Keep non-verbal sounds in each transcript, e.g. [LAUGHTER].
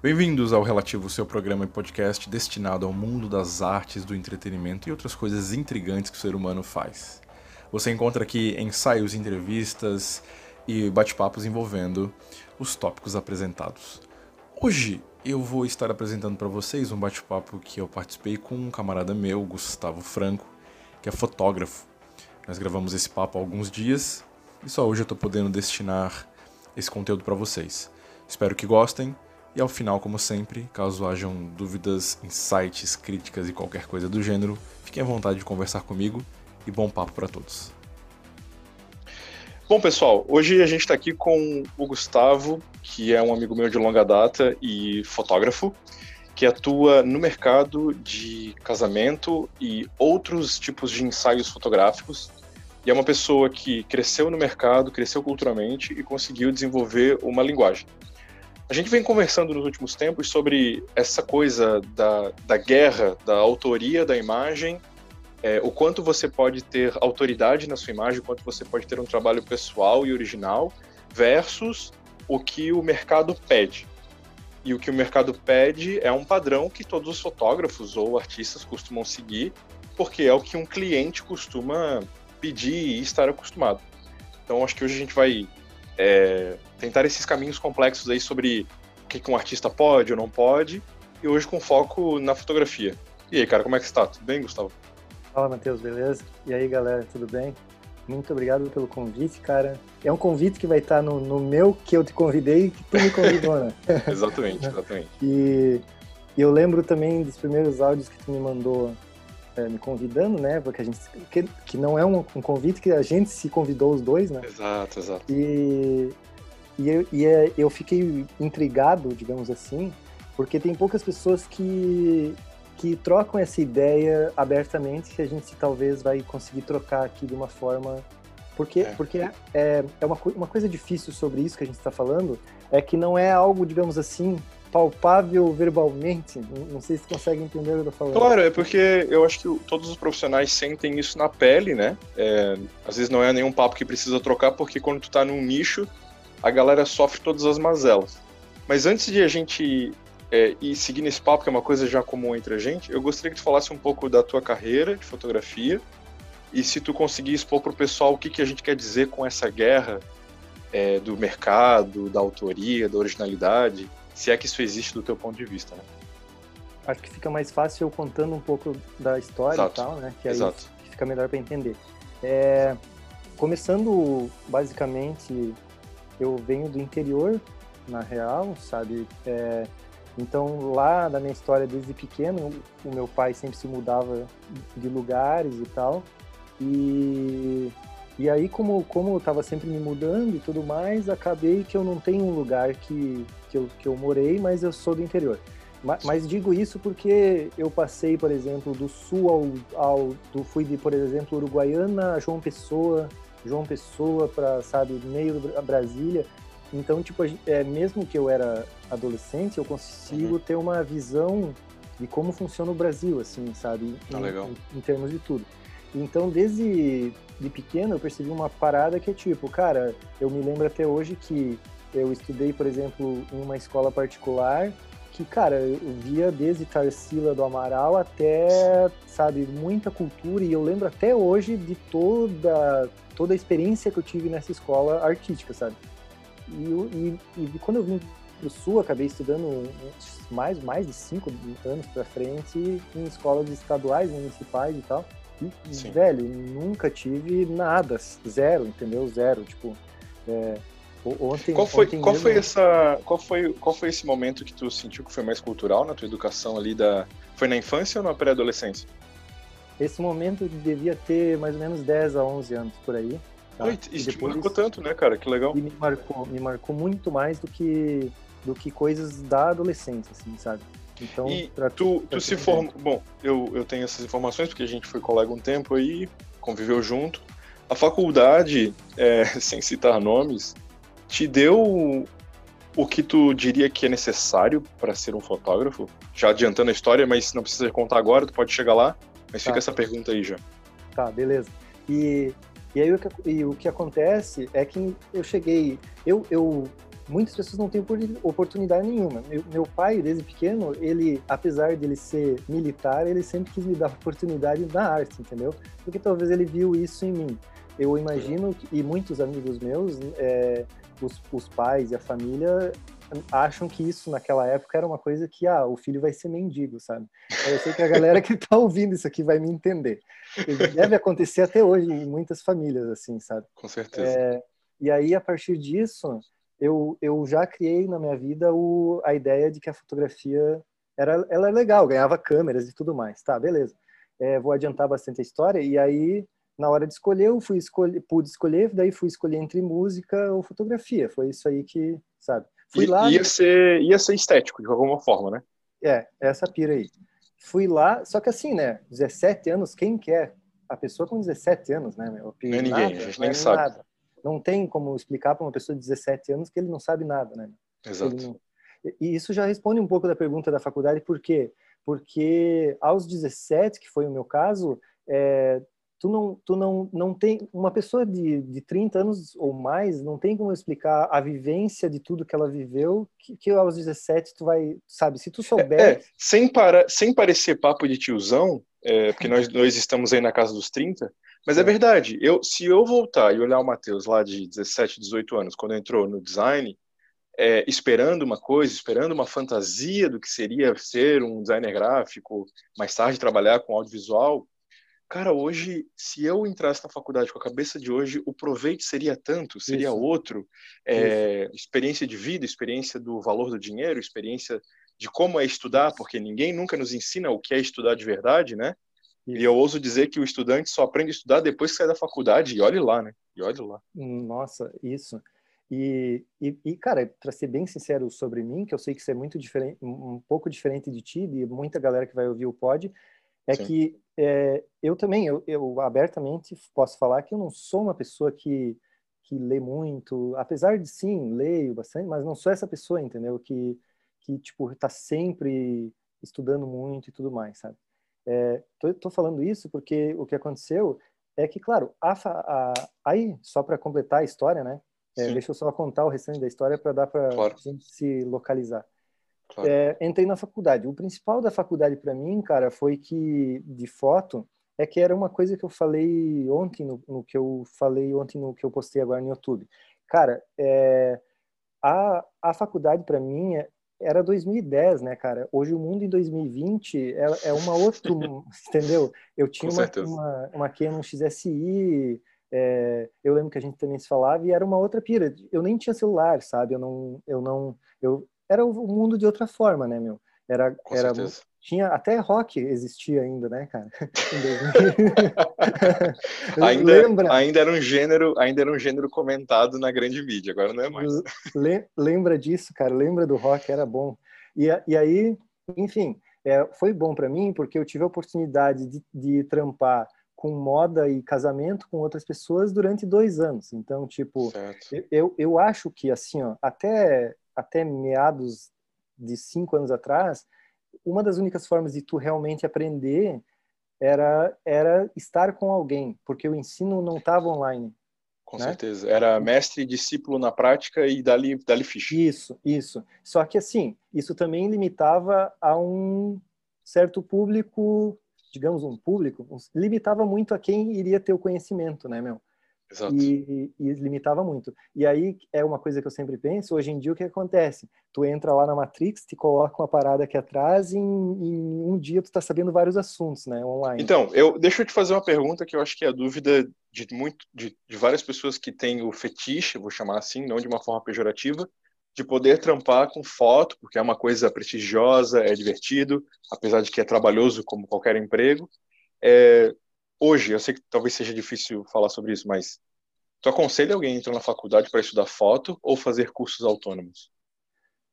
Bem-vindos ao Relativo, seu programa e podcast destinado ao mundo das artes, do entretenimento e outras coisas intrigantes que o ser humano faz. Você encontra aqui ensaios, entrevistas e bate-papos envolvendo os tópicos apresentados. Hoje eu vou estar apresentando para vocês um bate-papo que eu participei com um camarada meu, Gustavo Franco, que é fotógrafo. Nós gravamos esse papo há alguns dias e só hoje eu estou podendo destinar esse conteúdo para vocês. Espero que gostem e ao final, como sempre, caso hajam dúvidas, insights, críticas e qualquer coisa do gênero, fiquem à vontade de conversar comigo e bom papo para todos. Bom, pessoal, hoje a gente está aqui com o Gustavo, que é um amigo meu de longa data e fotógrafo, que atua no mercado de casamento e outros tipos de ensaios fotográficos. E é uma pessoa que cresceu no mercado, cresceu culturalmente e conseguiu desenvolver uma linguagem. A gente vem conversando nos últimos tempos sobre essa coisa da, da guerra, da autoria da imagem, é, o quanto você pode ter autoridade na sua imagem, o quanto você pode ter um trabalho pessoal e original, versus o que o mercado pede. E o que o mercado pede é um padrão que todos os fotógrafos ou artistas costumam seguir, porque é o que um cliente costuma pedir e estar acostumado. Então, acho que hoje a gente vai é, tentar esses caminhos complexos aí sobre o que, que um artista pode ou não pode, e hoje com foco na fotografia. E aí, cara, como é que está? Tudo bem, Gustavo? Fala, Matheus, beleza? E aí, galera, tudo bem? Muito obrigado pelo convite, cara. É um convite que vai estar no, no meu que eu te convidei e que tu me convidou, né? [LAUGHS] exatamente, exatamente. [LAUGHS] E, e eu lembro também dos primeiros áudios que tu me mandou é, me convidando, né? Porque a gente que, que não é um, um, convite que a gente se convidou os dois, né? Exato, exato. E e, eu, e é, eu fiquei intrigado, digamos assim, porque tem poucas pessoas que que trocam essa ideia abertamente que a gente talvez vai conseguir trocar aqui de uma forma porque é. porque é, é uma, uma coisa difícil sobre isso que a gente está falando é que não é algo digamos assim palpável verbalmente. Não sei se consegue entender o que eu tô falando. Claro, é porque eu acho que todos os profissionais sentem isso na pele, né? É, às vezes não é nenhum papo que precisa trocar, porque quando tu tá num nicho, a galera sofre todas as mazelas. Mas antes de a gente é, ir seguir nesse papo, que é uma coisa já comum entre a gente, eu gostaria que tu falasse um pouco da tua carreira de fotografia e se tu conseguir expor pro pessoal o que, que a gente quer dizer com essa guerra é, do mercado, da autoria, da originalidade, se é que isso existe do teu ponto de vista, né? Acho que fica mais fácil eu contando um pouco da história Exato. e tal, né? Que aí Exato. fica melhor para entender. É, começando, basicamente, eu venho do interior, na real, sabe? É, então, lá da minha história, desde pequeno, o meu pai sempre se mudava de lugares e tal. E e aí, como, como eu estava sempre me mudando e tudo mais, acabei que eu não tenho um lugar que, que, eu, que eu morei, mas eu sou do interior. Mas, mas digo isso porque eu passei, por exemplo, do sul ao, ao do, fui de, por exemplo, Uruguaiana a João Pessoa, João Pessoa para, sabe, meio Brasília. Então, tipo, é, mesmo que eu era adolescente, eu consigo uhum. ter uma visão de como funciona o Brasil, assim, sabe? Tá legal. Em, em termos de tudo. Então, desde de pequeno, eu percebi uma parada que é tipo, cara, eu me lembro até hoje que eu estudei, por exemplo, em uma escola particular que, cara, eu via desde Tarsila do Amaral até, sabe, muita cultura e eu lembro até hoje de toda toda a experiência que eu tive nessa escola artística, sabe? E, e, e quando eu vim pro Sul, acabei estudando mais, mais de cinco anos para frente em escolas estaduais, municipais e tal. Sim. velho, nunca tive nada, zero, entendeu? Zero, tipo, é, ontem... Qual foi, ontem qual mesmo... foi essa, qual foi, qual foi esse momento que tu sentiu que foi mais cultural na tua educação ali da... Foi na infância ou na pré-adolescência? Esse momento devia ter mais ou menos 10 a 11 anos por aí. Tá? Oi, isso te marcou tanto, né, cara? Que legal. E me marcou, me marcou muito mais do que, do que coisas da adolescência, assim, sabe? Então, e pra, tu, pra tu se forma. Bom, eu, eu tenho essas informações porque a gente foi colega um tempo aí, conviveu junto. A faculdade, é, [LAUGHS] sem citar nomes, te deu o que tu diria que é necessário para ser um fotógrafo? Já adiantando a história, mas não precisa contar agora, tu pode chegar lá. Mas tá. fica essa pergunta aí já. Tá, beleza. E, e aí o que, e o que acontece é que eu cheguei. Eu, eu muitas pessoas não têm oportunidade nenhuma. Meu, meu, pai, desde pequeno, ele, apesar de ele ser militar, ele sempre quis me dar oportunidade na arte, entendeu? Porque talvez ele viu isso em mim. Eu imagino, que, e muitos amigos meus, é, os, os pais e a família acham que isso naquela época era uma coisa que ah, o filho vai ser mendigo, sabe? Eu sei que a galera que está ouvindo isso aqui vai me entender. Deve acontecer até hoje em muitas famílias, assim, sabe? Com certeza. É, e aí, a partir disso, eu, eu já criei na minha vida o, a ideia de que a fotografia era, ela é legal, ganhava câmeras e tudo mais. Tá, beleza. É, vou adiantar bastante a história. E aí, na hora de escolher, eu fui escolher, pude escolher, daí fui escolher entre música ou fotografia. Foi isso aí que, sabe? Fui I, lá. Ia ser, ia ser estético, de alguma forma, né? É, essa pira aí. Fui lá, só que assim, né? 17 anos, quem quer? A pessoa com 17 anos, né? Meu, não é ninguém, a gente nem sabe. Nada. Não tem como explicar para uma pessoa de 17 anos que ele não sabe nada, né? Exato. Não... E isso já responde um pouco da pergunta da faculdade, por quê? Porque aos 17, que foi o meu caso, é, tu não, tu não, não tem uma pessoa de, de 30 anos ou mais não tem como explicar a vivência de tudo que ela viveu que, que aos 17 tu vai sabe se tu souber é, é, sem para sem parecer papo de tiozão é, porque nós [LAUGHS] dois estamos aí na casa dos 30 mas é, é verdade eu se eu voltar e olhar o Matheus lá de 17 18 anos quando entrou no design é, esperando uma coisa, esperando uma fantasia do que seria ser um designer gráfico, mais tarde trabalhar com audiovisual, cara, hoje, se eu entrasse na faculdade com a cabeça de hoje, o proveito seria tanto, seria Isso. outro. É, experiência de vida, experiência do valor do dinheiro, experiência de como é estudar, porque ninguém nunca nos ensina o que é estudar de verdade, né? Isso. E eu ouso dizer que o estudante só aprende a estudar depois que sai da faculdade, e olhe lá, né? E olhe lá. Nossa, isso. E, e, e cara, para ser bem sincero sobre mim, que eu sei que isso é muito diferente, um pouco diferente de ti, e muita galera que vai ouvir o pod, é Sim. que é, eu também, eu, eu, abertamente posso falar que eu não sou uma pessoa que, que lê muito, apesar de sim, leio bastante, mas não sou essa pessoa, entendeu? Que, que tipo, tá sempre estudando muito e tudo mais, sabe? É, tô, tô falando isso porque o que aconteceu é que, claro, a, a, aí, só para completar a história, né? É, deixa eu só contar o restante da história para dar para claro. a gente se localizar. Claro. É, entrei na faculdade. O principal da faculdade para mim, cara, foi que de foto é que era uma coisa que eu falei ontem no, no que eu falei ontem no que eu postei agora no YouTube. Cara, é, a, a faculdade para mim é, era 2010, né, cara? Hoje o mundo em 2020 é, é uma outra, [LAUGHS] entendeu? Eu tinha uma, uma, uma Canon XSI, é, eu lembro que a gente também se falava e era uma outra pira. Eu nem tinha celular, sabe? Eu não, eu não, eu era o mundo de outra forma, né, meu? Era, Com era certeza. Tinha até rock existia ainda, né, cara? [LAUGHS] [LAUGHS] ainda, Lembra? ainda era um gênero, ainda era um gênero comentado na grande mídia, agora não é mais. Lembra disso, cara? Lembra do rock? Era bom. E, e aí, enfim, é, foi bom para mim porque eu tive a oportunidade de, de trampar com moda e casamento com outras pessoas durante dois anos. Então, tipo, eu, eu acho que, assim, ó, até até meados de cinco anos atrás, uma das únicas formas de tu realmente aprender era era estar com alguém, porque o ensino não estava online. Com né? certeza. Era mestre e discípulo na prática e dali, dali ficha. Isso, isso. Só que assim, isso também limitava a um certo público, digamos um público, limitava muito a quem iria ter o conhecimento, né, meu? Exato. E, e, limitava muito. E aí é uma coisa que eu sempre penso, hoje em dia o que acontece? Tu entra lá na Matrix, te coloca uma parada aqui atrás e em, em um dia tu tá sabendo vários assuntos, né, online. Então, eu, deixa eu te fazer uma pergunta que eu acho que é a dúvida de, muito, de, de várias pessoas que têm o fetiche, vou chamar assim, não de uma forma pejorativa, de poder trampar com foto, porque é uma coisa prestigiosa, é divertido, apesar de que é trabalhoso como qualquer emprego. É, hoje, eu sei que talvez seja difícil falar sobre isso, mas tu aconselha alguém a entrar na faculdade para estudar foto ou fazer cursos autônomos?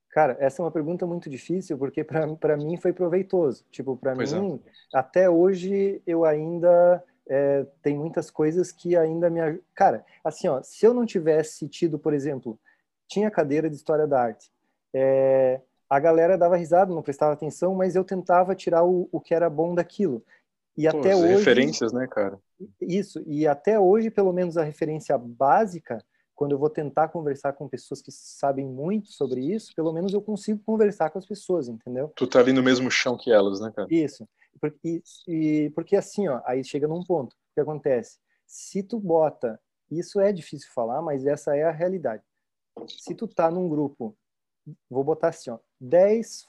Cara, essa é uma pergunta muito difícil, porque para mim foi proveitoso. Tipo, para é. mim, é. até hoje, eu ainda é, tem muitas coisas que ainda me Cara, assim, ó, se eu não tivesse tido, por exemplo, tinha cadeira de História da Arte, é, a galera dava risada, não prestava atenção, mas eu tentava tirar o, o que era bom daquilo. E Pô, até hoje referências, né, cara? Isso. E até hoje, pelo menos a referência básica quando eu vou tentar conversar com pessoas que sabem muito sobre isso, pelo menos eu consigo conversar com as pessoas, entendeu? Tu tá ali no mesmo chão que elas, né, cara? Isso. E, e porque assim, ó, aí chega num ponto. O que acontece? Se tu bota, isso é difícil falar, mas essa é a realidade. Se tu tá num grupo, vou botar assim, ó, 10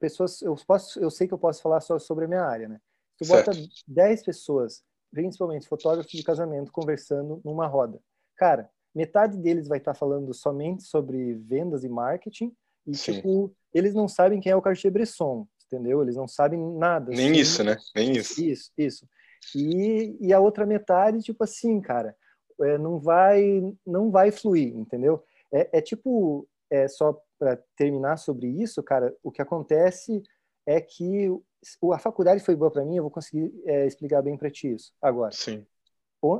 pessoas, eu posso, eu sei que eu posso falar só sobre a minha área, né? Tu certo. bota 10 pessoas, principalmente fotógrafos de casamento, conversando numa roda. Cara, metade deles vai estar falando somente sobre vendas e marketing e Sim. tipo eles não sabem quem é o Cartier-Bresson, entendeu? Eles não sabem nada. Nem assim. isso, né? Nem isso. Isso, isso. E, e a outra metade, tipo assim, cara, é, não vai não vai fluir, entendeu? É, é tipo, é só para terminar sobre isso, cara, o que acontece é que a faculdade foi boa para mim, eu vou conseguir é, explicar bem para ti isso agora. Sim.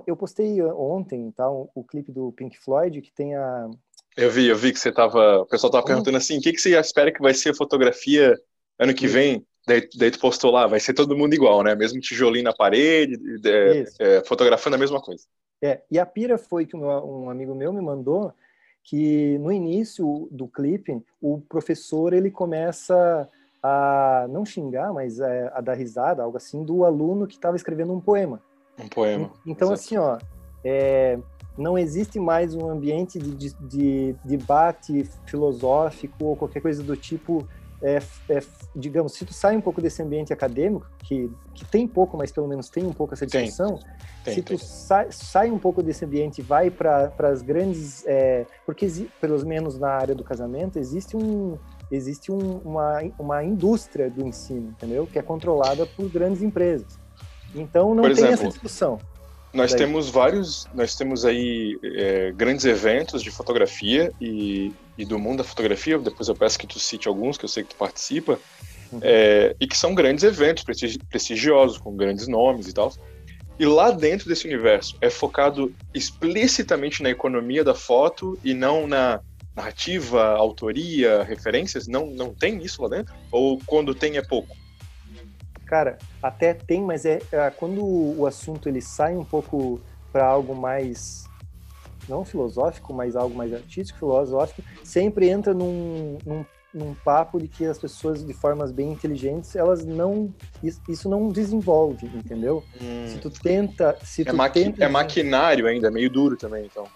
Eu postei ontem tá, o clipe do Pink Floyd, que tem a. Eu vi, eu vi que você tava. O pessoal tava perguntando assim: o que, que você espera que vai ser a fotografia ano que vem? Daí, daí tu postou lá, vai ser todo mundo igual, né? Mesmo tijolinho na parede, é, é, fotografando a mesma coisa. É, e a pira foi que um amigo meu me mandou que no início do clipe o professor ele começa a não xingar, mas é, a dar risada, algo assim, do aluno que estava escrevendo um poema. Um poema. Então, Exato. assim, ó, é, não existe mais um ambiente de, de, de, debate filosófico ou qualquer coisa do tipo. É, é, digamos, se tu sai um pouco desse ambiente acadêmico, que, que tem pouco, mas pelo menos tem um pouco essa discussão, tem, se tu sai, sai, um pouco desse ambiente e vai para as grandes. É, porque, pelo menos na área do casamento, existe um, existe um, uma, uma indústria do ensino, entendeu? Que é controlada por grandes empresas. Então não Por tem exemplo, essa discussão. Nós daí. temos vários, nós temos aí é, grandes eventos de fotografia e, e, do mundo da fotografia. Depois eu peço que tu cite alguns que eu sei que tu participa uhum. é, e que são grandes eventos prestigiosos com grandes nomes e tal. E lá dentro desse universo é focado explicitamente na economia da foto e não na narrativa, autoria, referências. Não, não tem isso lá dentro? Ou quando tem é pouco? Cara, até tem, mas é, é quando o assunto ele sai um pouco para algo mais não filosófico, mas algo mais artístico, filosófico, sempre entra num, num, num, papo de que as pessoas, de formas bem inteligentes, elas não. Isso não desenvolve, entendeu? Hum. Se tu tenta. Se é, tu maqui, tenta, é maquinário ainda, meio duro também, então.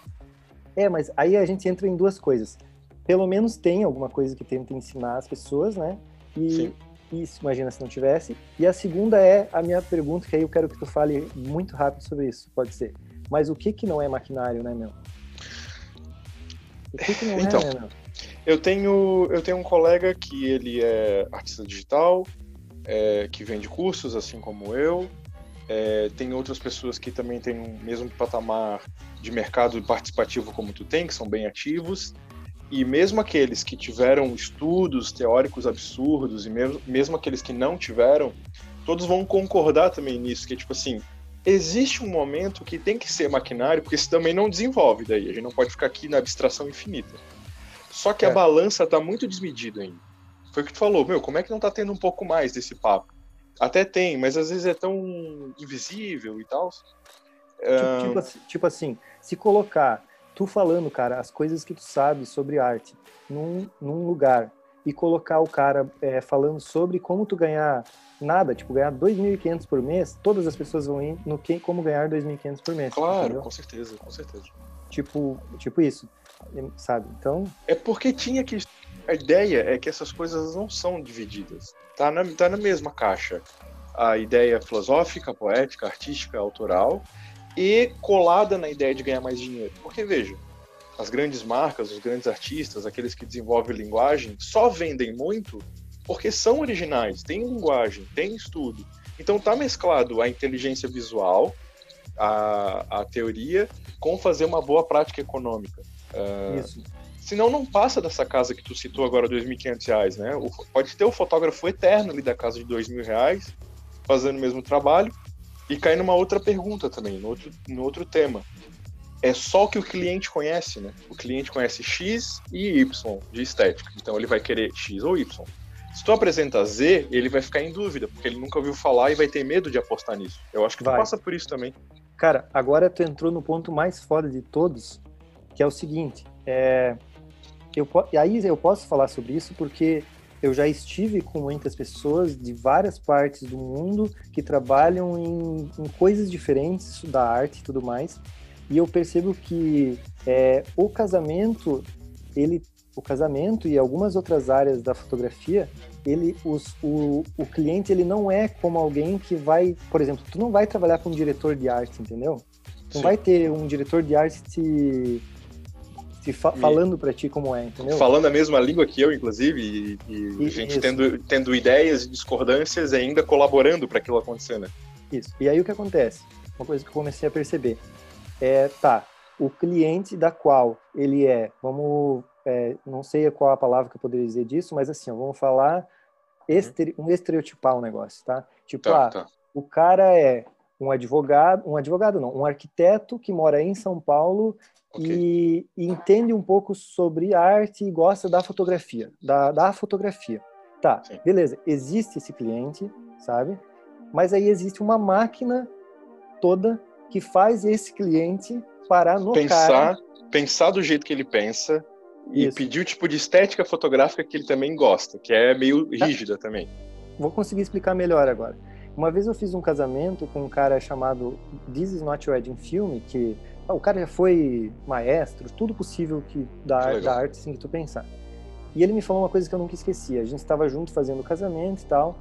É, mas aí a gente entra em duas coisas. Pelo menos tem alguma coisa que tenta ensinar as pessoas, né? E, Sim. Isso, imagina se não tivesse. E a segunda é a minha pergunta, que aí eu quero que tu fale muito rápido sobre isso, pode ser. Mas o que que não é maquinário, né, meu? O que que não é, então, é, né, meu? Eu tenho, eu tenho um colega que ele é artista digital, é, que vende cursos, assim como eu. É, tem outras pessoas que também têm o mesmo patamar de mercado participativo como tu tem, que são bem ativos. E mesmo aqueles que tiveram estudos teóricos absurdos, e mesmo, mesmo aqueles que não tiveram, todos vão concordar também nisso, que é tipo assim, existe um momento que tem que ser maquinário, porque isso também não desenvolve daí, a gente não pode ficar aqui na abstração infinita. Só que é. a balança tá muito desmedida ainda. Foi o que tu falou, meu, como é que não tá tendo um pouco mais desse papo? Até tem, mas às vezes é tão invisível e tal. Tipo, tipo, assim, tipo assim, se colocar tu falando, cara, as coisas que tu sabe sobre arte num, num lugar e colocar o cara é, falando sobre como tu ganhar nada, tipo, ganhar 2.500 por mês, todas as pessoas vão ir no que, como ganhar 2.500 por mês. Claro, entendeu? com certeza, com certeza. Tipo, tipo isso, sabe? Então... É porque tinha que... A ideia é que essas coisas não são divididas. Tá na, tá na mesma caixa. A ideia filosófica, poética, artística, autoral e colada na ideia de ganhar mais dinheiro. Porque veja, as grandes marcas, os grandes artistas, aqueles que desenvolvem linguagem, só vendem muito porque são originais, têm linguagem, têm estudo. Então tá mesclado a inteligência visual, a, a teoria, com fazer uma boa prática econômica. Uh, Isso. Senão não passa dessa casa que tu citou agora, R$ 2.500, né? O, pode ter o fotógrafo eterno ali da casa de R$ 2.000, fazendo o mesmo trabalho, e cai numa outra pergunta também, no outro, no outro tema. É só o que o cliente conhece, né? O cliente conhece X e Y de estética. Então ele vai querer X ou Y. Se tu apresenta Z, ele vai ficar em dúvida, porque ele nunca ouviu falar e vai ter medo de apostar nisso. Eu acho que vai. tu passa por isso também. Cara, agora tu entrou no ponto mais foda de todos, que é o seguinte, é, eu, aí eu posso falar sobre isso porque eu já estive com muitas pessoas de várias partes do mundo que trabalham em, em coisas diferentes da arte e tudo mais, e eu percebo que é, o casamento, ele, o casamento e algumas outras áreas da fotografia, ele, os, o, o cliente ele não é como alguém que vai, por exemplo, tu não vai trabalhar com um diretor de arte, entendeu? Não vai ter um diretor de arte te te fa falando para ti como é, entendeu? Falando a mesma língua que eu, inclusive, e, e, a gente tendo, tendo ideias e discordâncias e ainda colaborando para aquilo acontecer, né? Isso. E aí o que acontece? Uma coisa que eu comecei a perceber é, tá, o cliente da qual ele é, vamos, é, não sei qual a palavra que eu poderia dizer disso, mas assim, ó, vamos falar uhum. estere, um estereotipar o negócio, tá? Tipo, tá, ah, tá. o cara é um advogado, um advogado não, um arquiteto que mora em São Paulo okay. e, e, entende um pouco sobre arte e gosta da fotografia, da, da fotografia. Tá, Sim. beleza, existe esse cliente, sabe? Mas aí existe uma máquina toda que faz esse cliente parar no pensar, cara. Pensar do jeito que ele pensa e Isso. pedir o tipo de estética fotográfica que ele também gosta, que é meio tá. rígida também. Vou conseguir explicar melhor agora. Uma vez eu fiz um casamento com um cara chamado This Is Not Wedding Film, que ah, o cara já foi maestro, tudo possível que da, da arte assim, que tu pensar. E ele me falou uma coisa que eu nunca esqueci. A gente estava junto fazendo o casamento e tal,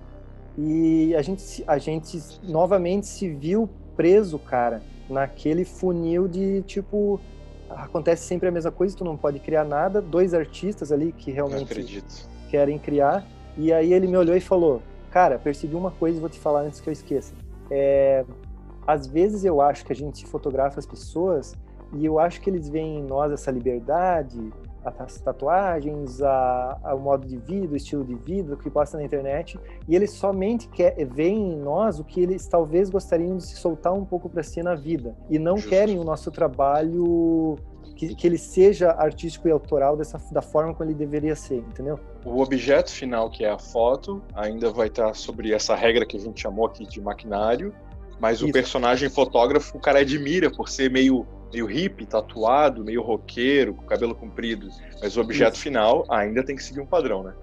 e a gente, a gente novamente se viu preso, cara, naquele funil de tipo acontece sempre a mesma coisa, tu não pode criar nada, dois artistas ali que realmente querem criar. E aí ele me olhou e falou: Cara, percebi uma coisa e vou te falar antes que eu esqueça. É, às vezes eu acho que a gente fotografa as pessoas e eu acho que eles veem em nós essa liberdade, as tatuagens, a, a, o modo de vida, o estilo de vida que posta na internet, e eles somente quer, veem em nós o que eles talvez gostariam de se soltar um pouco para si na vida, e não Justo. querem o nosso trabalho que, que, ele seja artístico e autoral dessa, da forma como ele deveria ser, entendeu? O objeto final, que é a foto, ainda vai estar sobre essa regra que a gente chamou aqui de maquinário, mas Isso. o personagem fotógrafo, o cara admira por ser meio, meio hippie, tatuado, meio roqueiro, com cabelo comprido. Mas o objeto Isso. final ainda tem que seguir um padrão, né?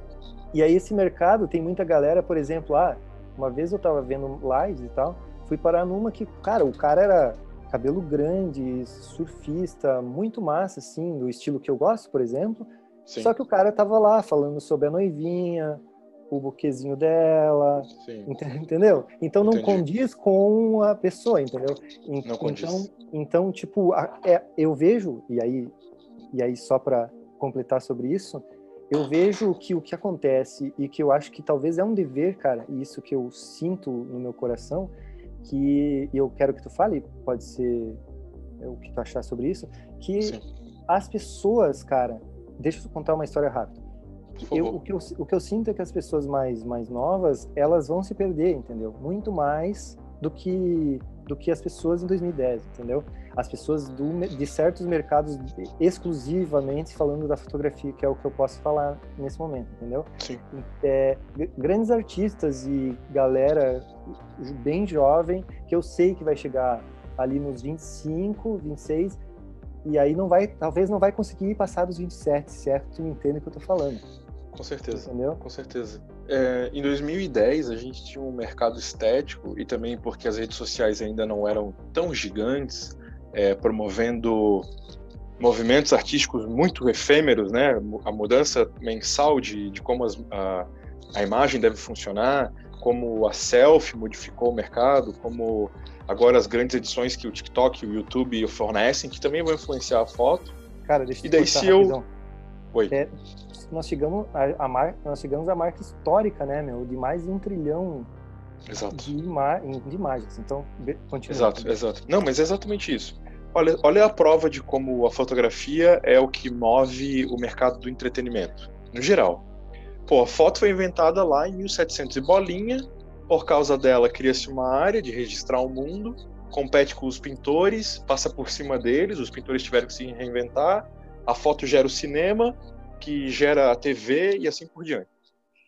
E aí esse mercado tem muita galera, por exemplo, ah, uma vez eu tava vendo lives e tal, fui parar numa que, cara, o cara era cabelo grande, surfista, muito massa, assim, do estilo que eu gosto, por exemplo. Sim. Só que o cara tava lá falando sobre a noivinha, o buquezinho dela, Sim. [LAUGHS] entendeu? Então não Entendi. condiz com a pessoa, entendeu? Não condiz. Então, então tipo, é, eu vejo e aí e aí só para completar sobre isso, eu vejo que o que acontece e que eu acho que talvez é um dever, cara, e isso que eu sinto no meu coração, que eu quero que tu fale, pode ser o que tu achar sobre isso, que Sim. as pessoas, cara, deixa eu contar uma história rápida eu, o, que eu, o que eu sinto é que as pessoas mais, mais novas, elas vão se perder, entendeu? Muito mais do que do que as pessoas em 2010, entendeu? As pessoas do, de certos mercados exclusivamente falando da fotografia, que é o que eu posso falar nesse momento, entendeu? Sim. É, grandes artistas e galera bem jovem, que eu sei que vai chegar ali nos 25, 26, e aí não vai, talvez não vai conseguir passar dos 27, certo? Tu entende o que eu tô falando. Com certeza. Entendeu? Com certeza. É, em 2010, a gente tinha um mercado estético e também porque as redes sociais ainda não eram tão gigantes, é, promovendo movimentos artísticos muito efêmeros, né? A mudança mensal de, de como as, a, a imagem deve funcionar, como a selfie modificou o mercado, como agora as grandes edições que o TikTok e o YouTube fornecem, que também vão influenciar a foto. Cara, deixa eu e daí se eu... Oi. É, nós chegamos a, a mar, nós chegamos à marca histórica, né, meu, de mais de um trilhão exato. De, ima de imagens. Então, continua. Exato, exato. Não, mas é exatamente isso. Olha, olha a prova de como a fotografia é o que move o mercado do entretenimento, no geral. Pô, a foto foi inventada lá em 1700 e bolinha, por causa dela cria-se uma área de registrar o mundo, compete com os pintores, passa por cima deles, os pintores tiveram que se reinventar, a foto gera o cinema, que gera a TV e assim por diante.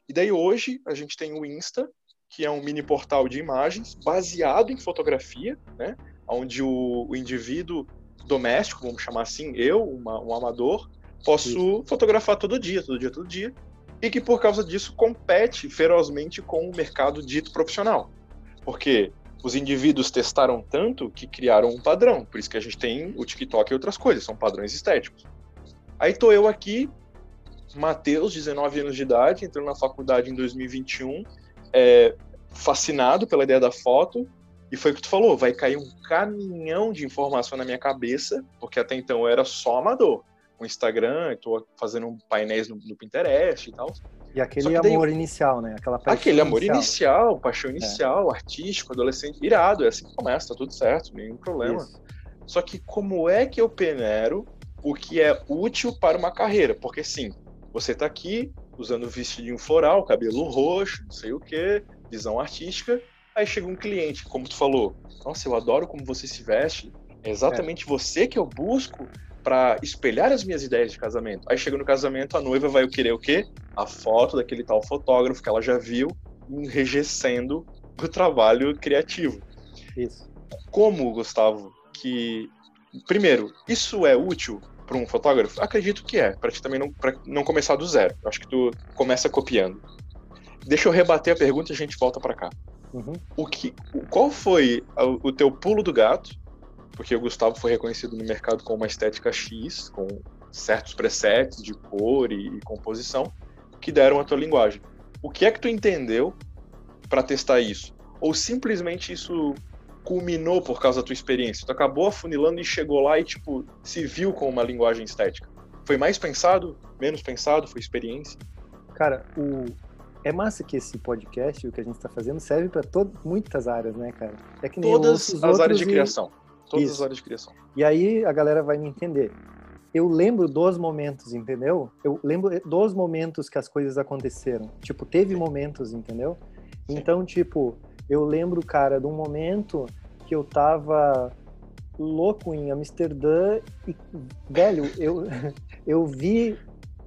E daí hoje a gente tem o Insta, que é um mini portal de imagens baseado em fotografia, né? onde o, o indivíduo doméstico, vamos chamar assim, eu, uma, um amador, posso Isso. fotografar todo dia, todo dia, todo dia, e que por causa disso compete ferozmente com o mercado dito profissional. Porque os indivíduos testaram tanto que criaram um padrão. Por isso que a gente tem o TikTok e outras coisas, são padrões estéticos. Aí tô eu aqui, Matheus, 19 anos de idade, entrando na faculdade em 2021, é, fascinado pela ideia da foto, e foi o que tu falou, vai cair um caminhão de informação na minha cabeça, porque até então eu era só amador. O Instagram, estou fazendo painéis no, no, Pinterest e tal. E aquele amor inicial, né? Aquela aquele amor inicial, paixão é. inicial, é. artístico, adolescente, irado, é assim que começa, tá tudo certo, nenhum problema. Isso. Só que como é que eu peneiro o que é útil para uma carreira? Porque sim, você tá aqui usando vestidinho floral, cabelo roxo, não sei o que, visão artística, Aí chega um cliente, como tu falou, nossa, eu adoro como você se veste, é exatamente é. você que eu busco para espelhar as minhas ideias de casamento. Aí chega no casamento, a noiva vai querer o quê? A foto daquele tal fotógrafo que ela já viu, enrijecendo o trabalho criativo. Isso. Como, Gustavo, que primeiro, isso é útil para um fotógrafo? Acredito que é, para ti também não, não começar do zero. Acho que tu começa copiando. Deixa eu rebater a pergunta e a gente volta para cá. Uhum. O que, qual foi o teu pulo do gato? Porque o Gustavo foi reconhecido no mercado com uma estética X, com certos presets de cor e, e composição, que deram a tua linguagem. O que é que tu entendeu para testar isso? Ou simplesmente isso culminou por causa da tua experiência? Tu acabou afunilando e chegou lá e, tipo, se viu com uma linguagem estética? Foi mais pensado? Menos pensado? Foi experiência? Cara, o, é massa que esse podcast, o que a gente está fazendo, serve para muitas áreas, né, cara? É que nem Todas as áreas de criação. Todas Isso. as áreas de criação. E aí a galera vai me entender. Eu lembro dos momentos, entendeu? Eu lembro dos momentos que as coisas aconteceram. Tipo, teve momentos, entendeu? Sim. Então, tipo, eu lembro, cara, de um momento que eu tava louco em Amsterdã e, velho, eu, [LAUGHS] eu vi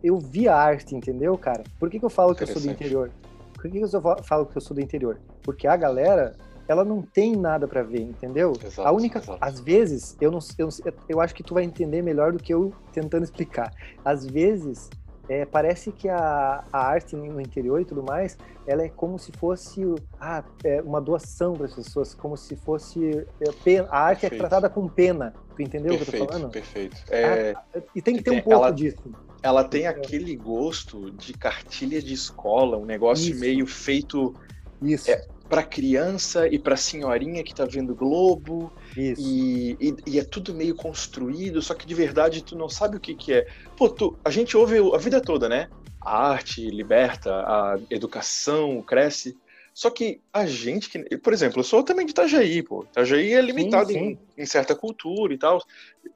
eu vi a arte, entendeu, cara? Por que, que eu falo que eu sou do interior? Por que, que eu falo que eu sou do interior? Porque a galera, ela não tem nada para ver, entendeu? Exato, a única, exato. às vezes, eu não, eu, eu acho que tu vai entender melhor do que eu tentando explicar. Às vezes, é, parece que a, a arte no interior e tudo mais, ela é como se fosse ah, é uma doação para as pessoas, como se fosse é, pena, a arte é Perfeito. é tratada com pena. Tu entendeu perfeito, o que eu tô falando? Perfeito. É... Ah, e tem que ter um pouco ela, disso. Ela tem aquele gosto de cartilha de escola, um negócio Isso. meio feito Isso. É, para criança e para senhorinha que tá vendo Globo. E, e, e, é tudo meio construído, só que de verdade tu não sabe o que, que é. Pô, tu, a gente ouve a vida toda, né? A arte liberta, a educação cresce. Só que a gente que. Por exemplo, eu sou também de Itajaí, pô. Itajaí é limitado sim, sim. Em, em, certa cultura e tal.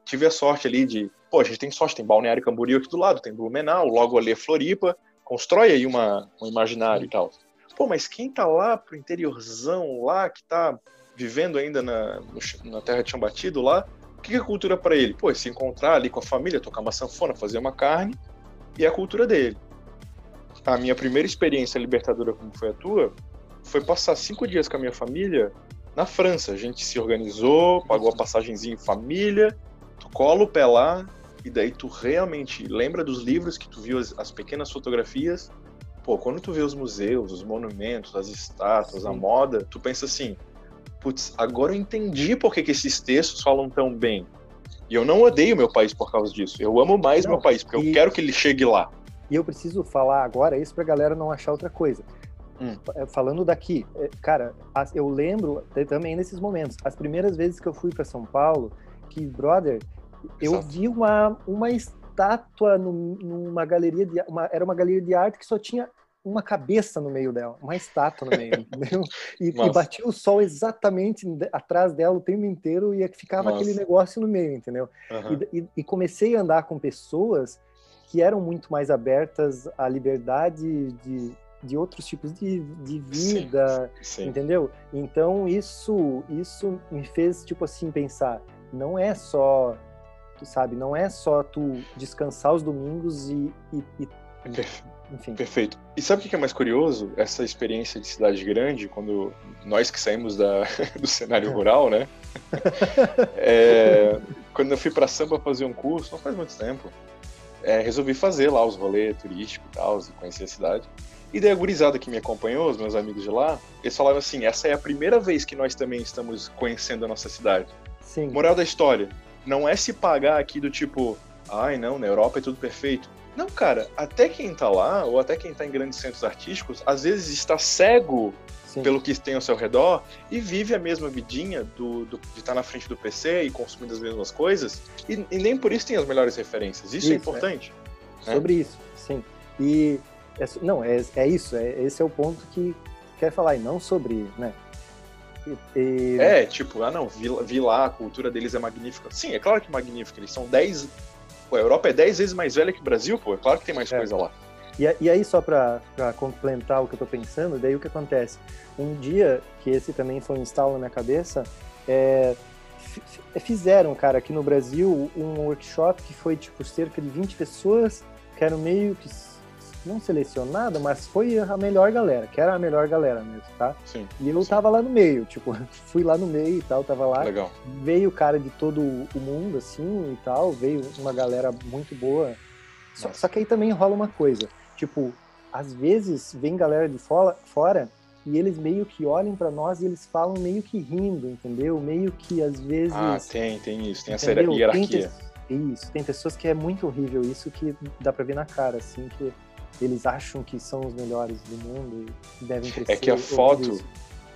Tive a sorte ali de. Pô, a gente tem sorte, tem Balneário Camboriú aqui do lado, tem Blumenau, logo ali é Floripa. Constrói aí uma, um imaginário sim. e tal. Pô, mas quem tá lá pro interiorzão, lá, que tá vivendo ainda na, na terra de chão batido lá, o que é cultura para ele? Pô, é se encontrar ali com a família, tocar uma sanfona, fazer uma carne, e é a cultura dele. A minha primeira experiência libertadora, como foi a tua, foi passar cinco dias com a minha família na França. A gente se organizou, pagou a passagenzinha em família, tu cola o pé lá, e daí tu realmente lembra dos livros que tu viu, as, as pequenas fotografias. Pô, quando tu vê os museus, os monumentos, as estátuas, Sim. a moda, tu pensa assim, putz, agora eu entendi por que, que esses textos falam tão bem. E eu não odeio meu país por causa disso. Eu amo mais não, meu país, porque e... eu quero que ele chegue lá. E eu preciso falar agora isso pra galera não achar outra coisa. Hum. É, falando daqui, é, cara, eu lembro também nesses momentos, as primeiras vezes que eu fui para São Paulo, que, brother, eu Exato. vi uma, uma estátua numa galeria de. Uma, era uma galeria de arte que só tinha uma cabeça no meio dela, uma estátua no meio, [LAUGHS] entendeu? E, e, batia o sol exatamente atrás dela o tempo inteiro e ficava Nossa. aquele negócio no meio, entendeu? Uhum. E, e, e, comecei a andar com pessoas que eram muito mais abertas à liberdade de, de outros tipos de, de vida, sim, sim. entendeu? Então isso isso me fez tipo assim pensar, não é só sabe, não é só tu descansar os domingos e, e, e enfim. Perfeito. E sabe o que é mais curioso? Essa experiência de cidade grande, quando nós que saímos da, [LAUGHS] do cenário rural, né? [LAUGHS] é, quando eu fui para samba fazer um curso, não faz muito tempo, é, resolvi fazer lá os rolês turísticos e tal, conhecer a cidade. E daí a gurizada que me acompanhou, os meus amigos de lá, eles falaram assim: essa é a primeira vez que nós também estamos conhecendo a nossa cidade. Sim. Moral da história: não é se pagar aqui do tipo, ai não, na Europa é tudo perfeito. Não, cara, até quem tá lá, ou até quem tá em grandes centros artísticos, às vezes está cego Sim. pelo que tem ao seu redor e vive a mesma vidinha do, do de estar tá na frente do PC e consumindo as mesmas coisas, e, e nem por isso tem as melhores referências. Isso, é isso é importante. É. Sobre isso, sim. E é, não, é, é isso, é, esse é o ponto que quer falar, e não sobre, né? É, tipo, ah não, vi, vi, lá, a cultura deles é magnífica. Sim, é claro que é magnífica, eles são 10. Pô, a Europa é 10 vezes mais velha que o Brasil, pô, é claro que tem mais é. coisa lá. E, e aí, só para complementar o que eu tô pensando, daí o que acontece? Um dia, que esse também foi um instalo na minha cabeça, é, fizeram, cara, aqui no Brasil, um workshop que foi, tipo, cerca de 20 pessoas, que eram meio que não selecionada, mas foi a melhor galera, que era a melhor galera mesmo, tá? Sim. E eu sim. tava lá no meio, tipo, [LAUGHS] fui lá no meio e tal, tava lá. Legal. Veio cara de todo o mundo, assim, e tal, veio uma galera muito boa. Só, só que aí também rola uma coisa, tipo, às vezes vem galera de fora, fora e eles meio que olham para nós e eles falam meio que rindo, entendeu? Meio que às vezes. Ah, tem, tem isso, tem entendeu? essa hierarquia. Tem, isso, tem pessoas que é muito horrível isso que dá pra ver na cara, assim, que eles acham que são os melhores do mundo e devem crescer. É que a foto,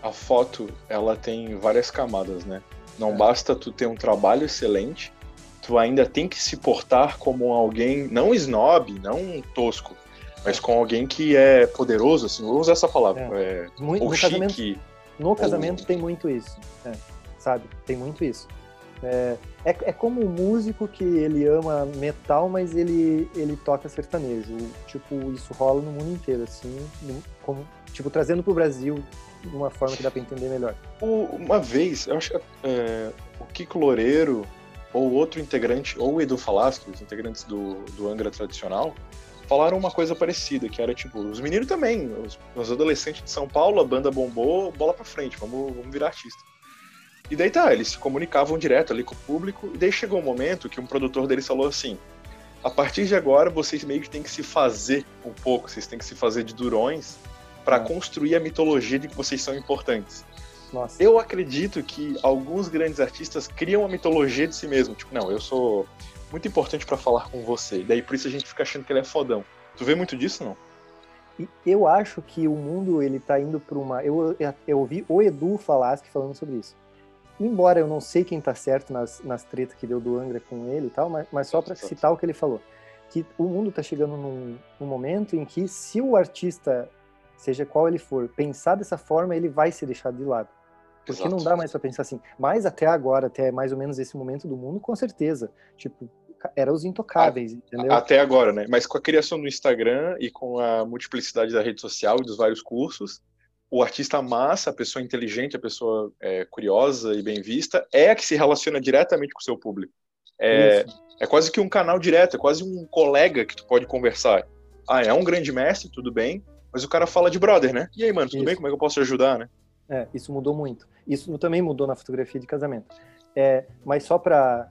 a foto, ela tem várias camadas, né? Não é. basta tu ter um trabalho excelente, tu ainda tem que se portar como alguém, não snob, não tosco, mas com alguém que é poderoso, assim, vou usar essa palavra, é. É, muito, ou no chique. Casamento, no casamento ou... tem muito isso, é, sabe? Tem muito isso. É, é, é, como um músico que ele ama metal, mas ele, ele toca sertanejo. Tipo, isso rola no mundo inteiro, assim, como, tipo, trazendo pro Brasil de uma forma que dá para entender melhor. Uma vez, eu acho que é, o Kiko Loureiro, ou outro integrante, ou o Edu Falasco, os integrantes do, do Angra tradicional, falaram uma coisa parecida, que era tipo, os meninos também, os, os adolescentes de São Paulo, a banda bombou, bola pra frente, vamos, vamos virar artista. E daí tá, eles se comunicavam direto ali com o público, e daí chegou um momento que um produtor deles falou assim: a partir de agora vocês meio que têm que se fazer um pouco, vocês têm que se fazer de durões para hum. construir a mitologia de que vocês são importantes. Nossa. Eu acredito que alguns grandes artistas criam a mitologia de si mesmo, tipo, não, eu sou muito importante para falar com você, e daí por isso a gente fica achando que ele é fodão. Tu vê muito disso, não? eu acho que o mundo ele tá indo para uma. Eu, eu ouvi o Edu Falaschi falando sobre isso embora eu não sei quem tá certo nas, nas tretas que deu do Angra com ele e tal, mas, mas só para citar o que ele falou, que o mundo tá chegando num, num, momento em que se o artista, seja qual ele for, pensar dessa forma, ele vai ser deixado de lado. Porque Exato. não dá mais para pensar assim. Mas até agora, até mais ou menos esse momento do mundo, com certeza. Tipo, eram os intocáveis, a, entendeu? Até agora, né? Mas com a criação do Instagram e com a multiplicidade da rede social e dos vários cursos, o artista massa, a pessoa inteligente, a pessoa é, curiosa e bem vista, é a que se relaciona diretamente com o seu público. É, é quase que um canal direto, é quase um colega que tu pode conversar. Ah, é um grande mestre, tudo bem, mas o cara fala de brother, né? E aí, mano, tudo isso. bem? Como é que eu posso te ajudar, né? É, isso mudou muito. Isso também mudou na fotografia de casamento. É, mas só pra.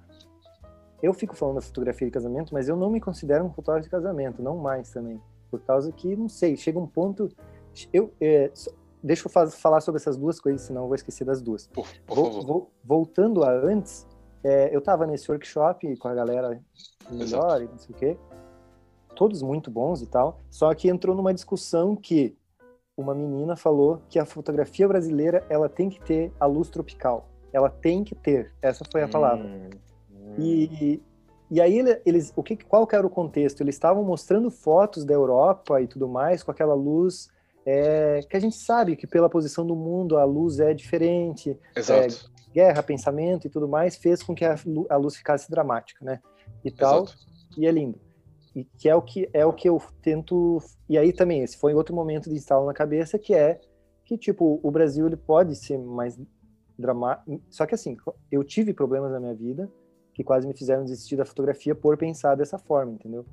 Eu fico falando da fotografia de casamento, mas eu não me considero um fotógrafo de casamento, não mais também. Por causa que, não sei, chega um ponto. Eu, é, deixa eu falar sobre essas duas coisas, senão eu vou esquecer das duas. Por, por vou, vou, voltando a antes, é, eu estava nesse workshop com a galera melhor e não sei o quê, todos muito bons e tal, só que entrou numa discussão que uma menina falou que a fotografia brasileira ela tem que ter a luz tropical, ela tem que ter, essa foi a palavra. Hum, hum. E, e aí eles, o que, qual que era o contexto? Eles estavam mostrando fotos da Europa e tudo mais com aquela luz é, que a gente sabe que pela posição do mundo a luz é diferente. Exato. É, guerra, pensamento e tudo mais fez com que a, a luz ficasse dramática, né? E tal. Exato. E é lindo. E que é o que é o que eu tento. E aí também esse foi outro momento de instalo na cabeça que é que tipo o Brasil ele pode ser mais dramático. Só que assim eu tive problemas na minha vida que quase me fizeram desistir da fotografia por pensar dessa forma, entendeu?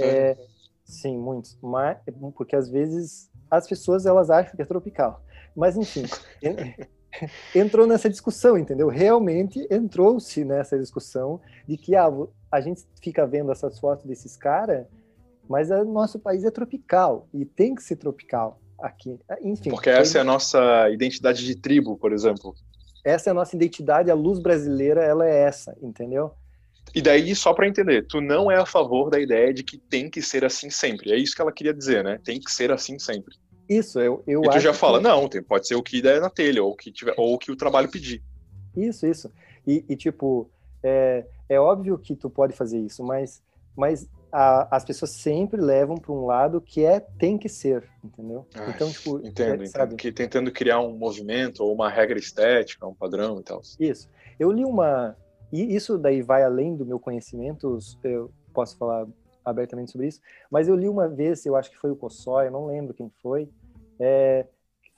É, sim, muitos. Mas porque às vezes as pessoas elas acham que é tropical. Mas enfim. [LAUGHS] entrou nessa discussão, entendeu? Realmente entrou-se nessa discussão de que ah, a gente fica vendo essas fotos desses caras, mas o nosso país é tropical e tem que ser tropical aqui. Enfim. Porque essa é a nossa identidade de tribo, por exemplo. Essa é a nossa identidade, a luz brasileira, ela é essa, entendeu? E daí, só para entender, tu não é a favor da ideia de que tem que ser assim sempre. É isso que ela queria dizer, né? Tem que ser assim sempre. Isso, eu, eu e tu já fala, que... não, tem, pode ser o que der na telha, ou o que, tiver, ou o que o trabalho pedir. Isso, isso. E, e tipo, é, é óbvio que tu pode fazer isso, mas, mas a, as pessoas sempre levam para um lado que é tem que ser, entendeu? Ai, então, tipo, entendo, é, entendo. Que tentando criar um movimento ou uma regra estética, um padrão e tal. Isso. Eu li uma e isso daí vai além do meu conhecimento, eu posso falar abertamente sobre isso, mas eu li uma vez, eu acho que foi o eu não lembro quem foi, é,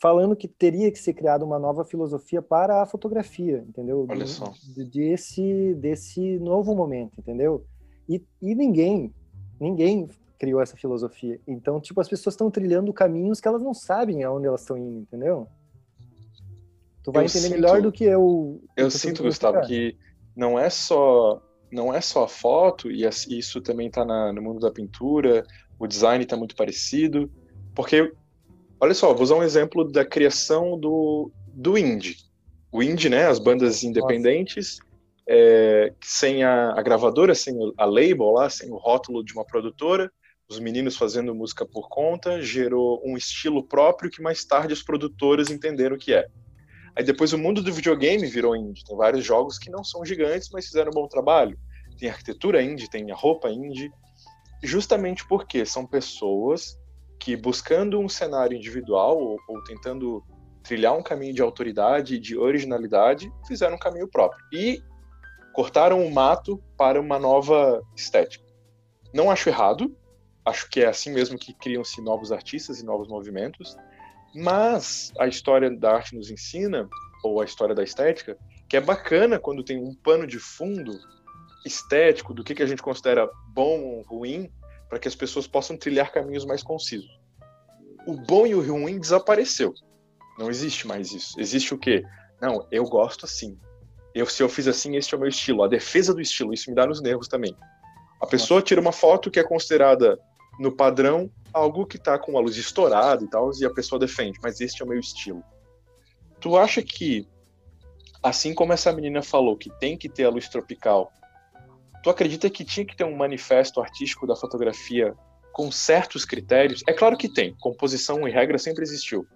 falando que teria que ser criada uma nova filosofia para a fotografia, entendeu? Olha só. Desse, desse novo momento, entendeu? E, e ninguém, ninguém criou essa filosofia. Então, tipo, as pessoas estão trilhando caminhos que elas não sabem aonde elas estão indo, entendeu? Tu vai eu entender sinto, melhor do que eu. Eu sinto, Gustavo, que não é só não é só a foto e isso também está no mundo da pintura, o design está muito parecido, porque olha só, vou usar um exemplo da criação do do indie, o indie, né, as bandas independentes, é, sem a, a, gravadora, sem a label lá, sem o rótulo de uma produtora, os meninos fazendo música por conta, gerou um estilo próprio que mais tarde os produtores entenderam o que é. Aí depois o mundo do videogame virou indie. Tem vários jogos que não são gigantes, mas fizeram um bom trabalho. Tem arquitetura indie, tem a roupa indie. Justamente porque são pessoas que, buscando um cenário individual ou, ou tentando trilhar um caminho de autoridade de originalidade, fizeram um caminho próprio. E cortaram o mato para uma nova estética. Não acho errado, acho que é assim mesmo que criam-se novos artistas e novos movimentos. Mas a história da arte nos ensina, ou a história da estética, que é bacana quando tem um pano de fundo estético do que, que a gente considera bom ou ruim, para que as pessoas possam trilhar caminhos mais concisos. O bom e o ruim desapareceu. Não existe mais isso. Existe o quê? Não, eu gosto assim. Eu, se eu fiz assim, este é o meu estilo. A defesa do estilo, isso me dá nos nervos também. A pessoa tira uma foto que é considerada no padrão algo que tá com a luz estourada e tal, e a pessoa defende, mas este é o meu estilo. Tu acha que, assim como essa menina falou que tem que ter a luz tropical, tu acredita que tinha que ter um manifesto artístico da fotografia com certos critérios? É claro que tem, composição e regra sempre existiu.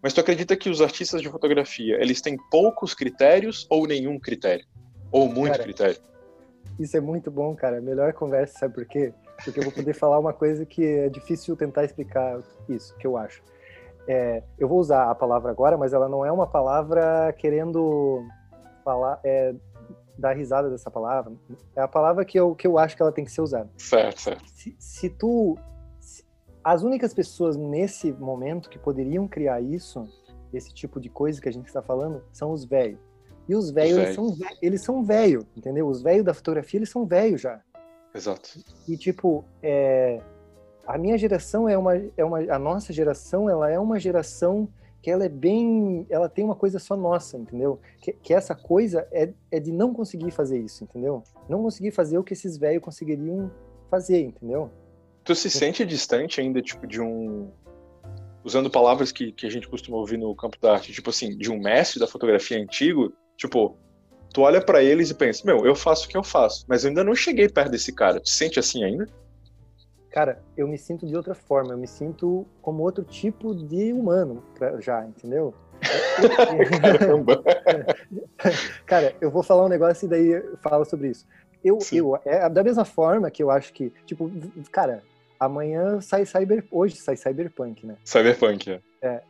Mas tu acredita que os artistas de fotografia, eles têm poucos critérios ou nenhum critério? Ou muito cara, critério? Isso é muito bom, cara. Melhor conversa, sabe por quê? Porque eu vou poder falar uma coisa que é difícil tentar explicar isso, que eu acho. É, eu vou usar a palavra agora, mas ela não é uma palavra querendo falar, é, dar risada dessa palavra. É a palavra que eu, que eu acho que ela tem que ser usada. Certo, certo. Se, se tu. Se, as únicas pessoas nesse momento que poderiam criar isso, esse tipo de coisa que a gente está falando, são os velhos. E os velhos, eles são, eles são velho, entendeu? Os velhos da fotografia, eles são velhos já. Exato. E, tipo, é, a minha geração é uma, é uma. A nossa geração, ela é uma geração que ela é bem. Ela tem uma coisa só nossa, entendeu? Que, que essa coisa é, é de não conseguir fazer isso, entendeu? Não conseguir fazer o que esses velhos conseguiriam fazer, entendeu? Tu se sente distante ainda, tipo, de um. Usando palavras que, que a gente costuma ouvir no campo da arte, tipo assim, de um mestre da fotografia antigo, tipo, tu olha para eles e pensa, meu, eu faço o que eu faço, mas eu ainda não cheguei perto desse cara. Tu sente assim ainda? Cara, eu me sinto de outra forma, eu me sinto como outro tipo de humano já, entendeu? Caramba! [LAUGHS] Cara, eu vou falar um negócio e daí fala sobre isso. Eu, eu, é da mesma forma que eu acho que, tipo, cara, amanhã sai cyber, hoje sai cyberpunk, né? Cyberpunk, é. é.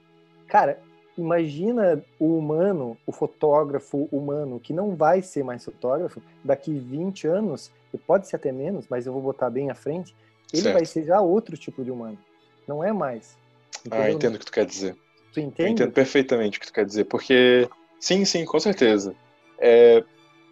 Cara, imagina o humano, o fotógrafo humano, que não vai ser mais fotógrafo, daqui 20 anos, e pode ser até menos, mas eu vou botar bem à frente, ele certo. vai ser já outro tipo de humano. Não é mais. Entendeu? Ah, entendo o que tu quer dizer. Tu entende? Eu entendo perfeitamente o que tu quer dizer, porque sim, sim, com certeza. É,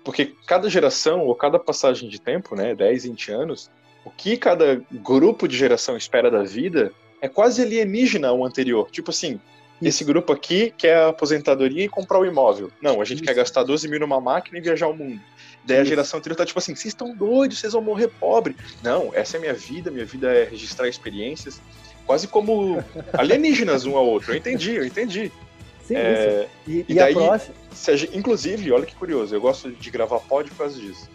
porque cada geração ou cada passagem de tempo, né, 10, 20 anos, o que cada grupo de geração espera da vida é quase alienígena ao anterior. Tipo assim, Esse grupo aqui quer a aposentadoria e comprar o imóvel. Não, a gente Isso. quer gastar 12 mil numa máquina e viajar o mundo. Daí a geração anterior tá tipo assim, vocês estão doidos, vocês vão morrer pobre. Não, essa é minha vida, minha vida é registrar experiências. Quase como [LAUGHS] alienígenas um ao outro. Eu entendi, eu entendi. Sim, é, e, e, daí, próxima... inclusive, olha que curioso, eu gosto de gravar pod por causa disso.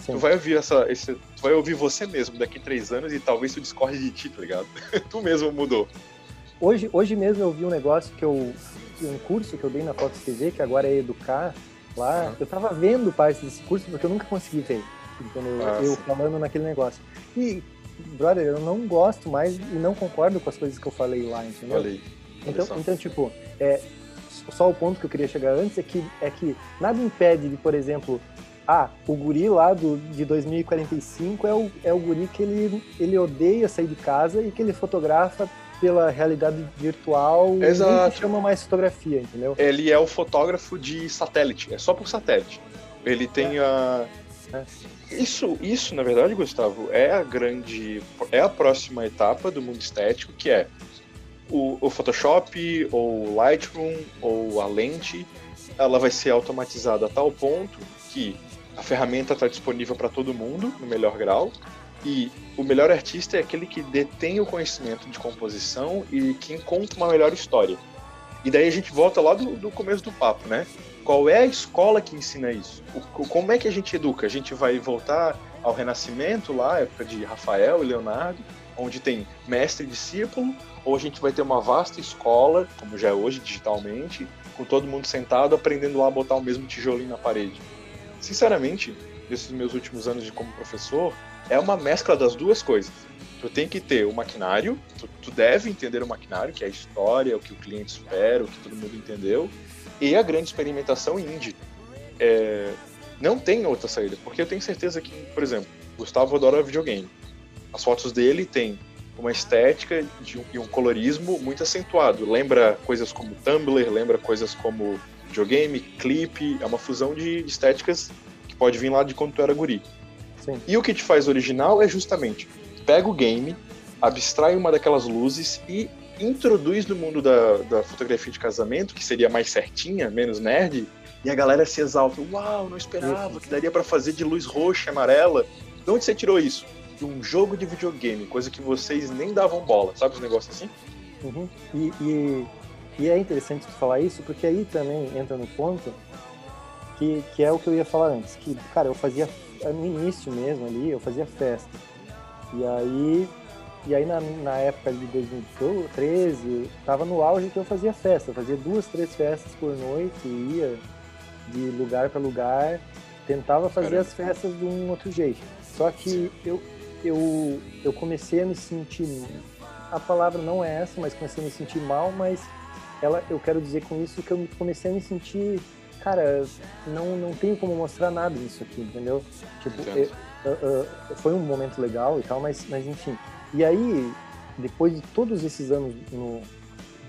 Sim. Tu vai ouvir essa, esse, tu vai ouvir você mesmo daqui a três anos e talvez tu discorde de ti, tá ligado? [LAUGHS] tu mesmo mudou. Hoje, hoje mesmo eu vi um negócio que eu. um curso que eu dei na Fox TV, que agora é Educar, lá. Eu tava vendo parte desse curso porque eu nunca consegui ver. Entendeu? Ah, eu falando naquele negócio. E, brother, eu não gosto mais e não concordo com as coisas que eu falei lá, entendeu? Falei. Então, então, tipo, é, só o ponto que eu queria chegar antes é que, é que nada impede de, por exemplo, ah, o guri lá do, de 2045 é o, é o guri que ele, ele odeia sair de casa e que ele fotografa pela realidade virtual Exato. chama mais fotografia, entendeu? Ele é o fotógrafo de satélite, é só por satélite. Ele tem é. a. É. Isso, isso, na verdade, Gustavo, é a grande. É a próxima etapa do mundo estético, que é o, o Photoshop, ou o Lightroom, ou a lente, ela vai ser automatizada a tal ponto que a ferramenta está disponível para todo mundo, no melhor grau, e o melhor artista é aquele que detém o conhecimento de composição e que encontra uma melhor história. E daí a gente volta lá do, do começo do papo, né? Qual é a escola que ensina isso? O, como é que a gente educa? A gente vai voltar ao Renascimento, lá, época de Rafael e Leonardo, onde tem mestre e discípulo, ou a gente vai ter uma vasta escola, como já é hoje digitalmente, com todo mundo sentado aprendendo lá a botar o mesmo tijolinho na parede. Sinceramente, nesses meus últimos anos de como professor, é uma mescla das duas coisas. Tu tem que ter o maquinário, tu, tu deve entender o maquinário, que é a história, o que o cliente espera, o que todo mundo entendeu, e a grande experimentação indie. É, não tem outra saída, porque eu tenho certeza que, por exemplo, Gustavo adora videogame. As fotos dele têm uma estética de e um colorismo muito acentuado. Lembra coisas como Tumblr, lembra coisas como videogame, clipe, é uma fusão de estéticas que pode vir lá de quando tu era guri. Sim. E o que te faz original é justamente pega o game, abstrai uma daquelas luzes e introduz no mundo da, da fotografia de casamento, que seria mais certinha, menos nerd, e a galera se exalta. Uau, não esperava que daria para fazer de luz roxa e amarela. De onde você tirou isso? De um jogo de videogame, coisa que vocês nem davam bola, sabe os negócios assim? Uhum. E, e, e, é interessante falar isso, porque aí também entra no ponto que, que é o que eu ia falar antes, que, cara, eu fazia no início mesmo ali, eu fazia festa. E aí, e aí na, na época de 2013, tava no auge que eu fazia festa. Eu fazia duas, três festas por noite, ia de lugar para lugar, tentava fazer Caramba. as festas de um outro jeito. Só que eu, eu, eu comecei a me sentir, a palavra não é essa, mas comecei a me sentir mal, mas ela, eu quero dizer com isso que eu comecei a me sentir cara, não, não tenho como mostrar nada disso aqui, entendeu? Tipo, eu, eu, eu, foi um momento legal e tal, mas, mas enfim. E aí, depois de todos esses anos no,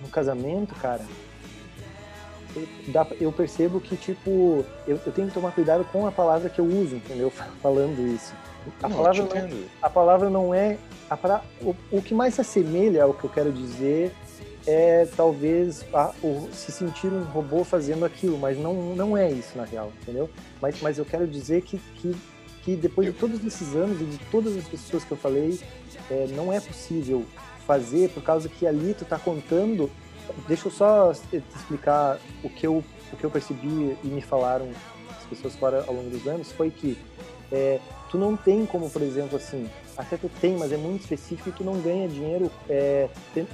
no casamento, cara, eu percebo que, tipo, eu, eu, tenho que tomar cuidado com a palavra que eu uso, entendeu? [LAUGHS] Falando isso. A, não, palavra, não, a palavra não é. A, o, o que mais se assemelha ao que eu quero dizer é talvez a, o, se sentir um robô fazendo aquilo, mas não, não é isso na real, entendeu? Mas, mas eu quero dizer que, que, que depois de todos esses anos e de todas as pessoas que eu falei, é, não é possível fazer por causa que ali tu tá contando. Deixa eu só te explicar o que eu, o que eu percebi e me falaram pessoas fora ao longo dos anos foi que é, tu não tem como, por exemplo, assim, até tu tem, mas é muito específico e tu não ganha dinheiro é,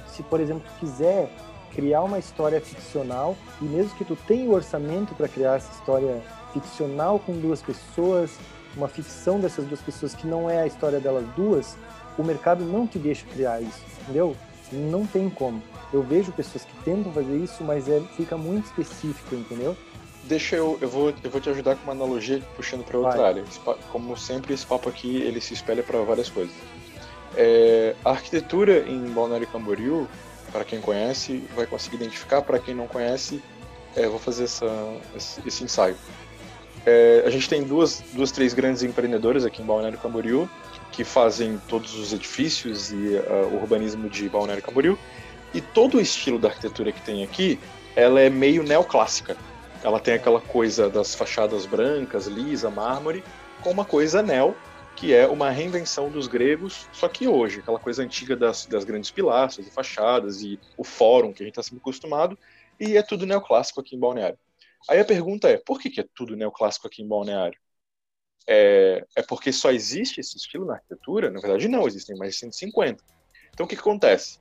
se, por exemplo, tu quiser criar uma história ficcional e mesmo que tu tenha o orçamento para criar essa história ficcional com duas pessoas, uma ficção dessas duas pessoas que não é a história delas duas, o mercado não te deixa criar isso, entendeu? Não tem como. Eu vejo pessoas que tentam fazer isso, mas é, fica muito específico, entendeu? Deixa eu, eu vou, eu vou te ajudar com uma analogia puxando para outra Vai. área. Como sempre, esse papo aqui ele se espelha para várias coisas. É, a arquitetura em Balneário Camboriú, para quem conhece, vai conseguir identificar. Para quem não conhece, é, vou fazer essa, esse, esse ensaio. É, a gente tem duas, duas, três grandes empreendedoras aqui em Balneário Camboriú que fazem todos os edifícios e uh, o urbanismo de Balneário Camboriú. E todo o estilo da arquitetura que tem aqui, ela é meio neoclássica. Ela tem aquela coisa das fachadas brancas, lisa, mármore, com uma coisa neo, que é uma reinvenção dos gregos, só que hoje, aquela coisa antiga das, das grandes pilastras e fachadas e o fórum que a gente está sempre acostumado, e é tudo neoclássico aqui em Balneário. Aí a pergunta é, por que, que é tudo neoclássico aqui em Balneário? É, é porque só existe esse estilo na arquitetura? Na verdade, não, existem mais de 150. Então, o que, que acontece?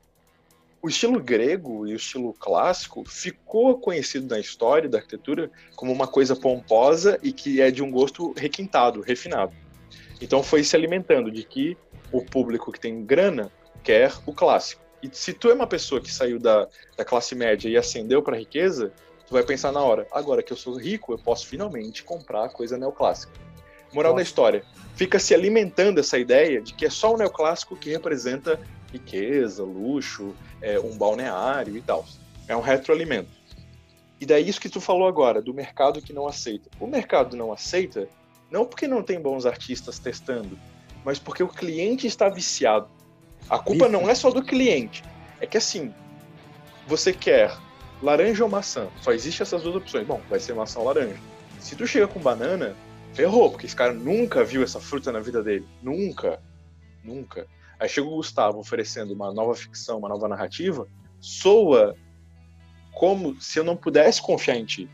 O estilo grego e o estilo clássico ficou conhecido na história da arquitetura como uma coisa pomposa e que é de um gosto requintado, refinado. Então foi se alimentando de que o público que tem grana quer o clássico. E se tu é uma pessoa que saiu da, da classe média e ascendeu para a riqueza, tu vai pensar na hora, agora que eu sou rico, eu posso finalmente comprar coisa neoclássica. Moral Nossa. da história, fica se alimentando essa ideia de que é só o neoclássico que representa riqueza, luxo, é, um balneário e tal. É um retroalimento. E daí isso que tu falou agora, do mercado que não aceita. O mercado não aceita não porque não tem bons artistas testando, mas porque o cliente está viciado. A culpa não é só do cliente. É que assim, você quer laranja ou maçã? Só existe essas duas opções. Bom, vai ser maçã ou laranja. Se tu chega com banana, ferrou, porque esse cara nunca viu essa fruta na vida dele. Nunca. Nunca. Aí chega o Gustavo oferecendo uma nova ficção, uma nova narrativa, soa como se eu não pudesse confiar em ti.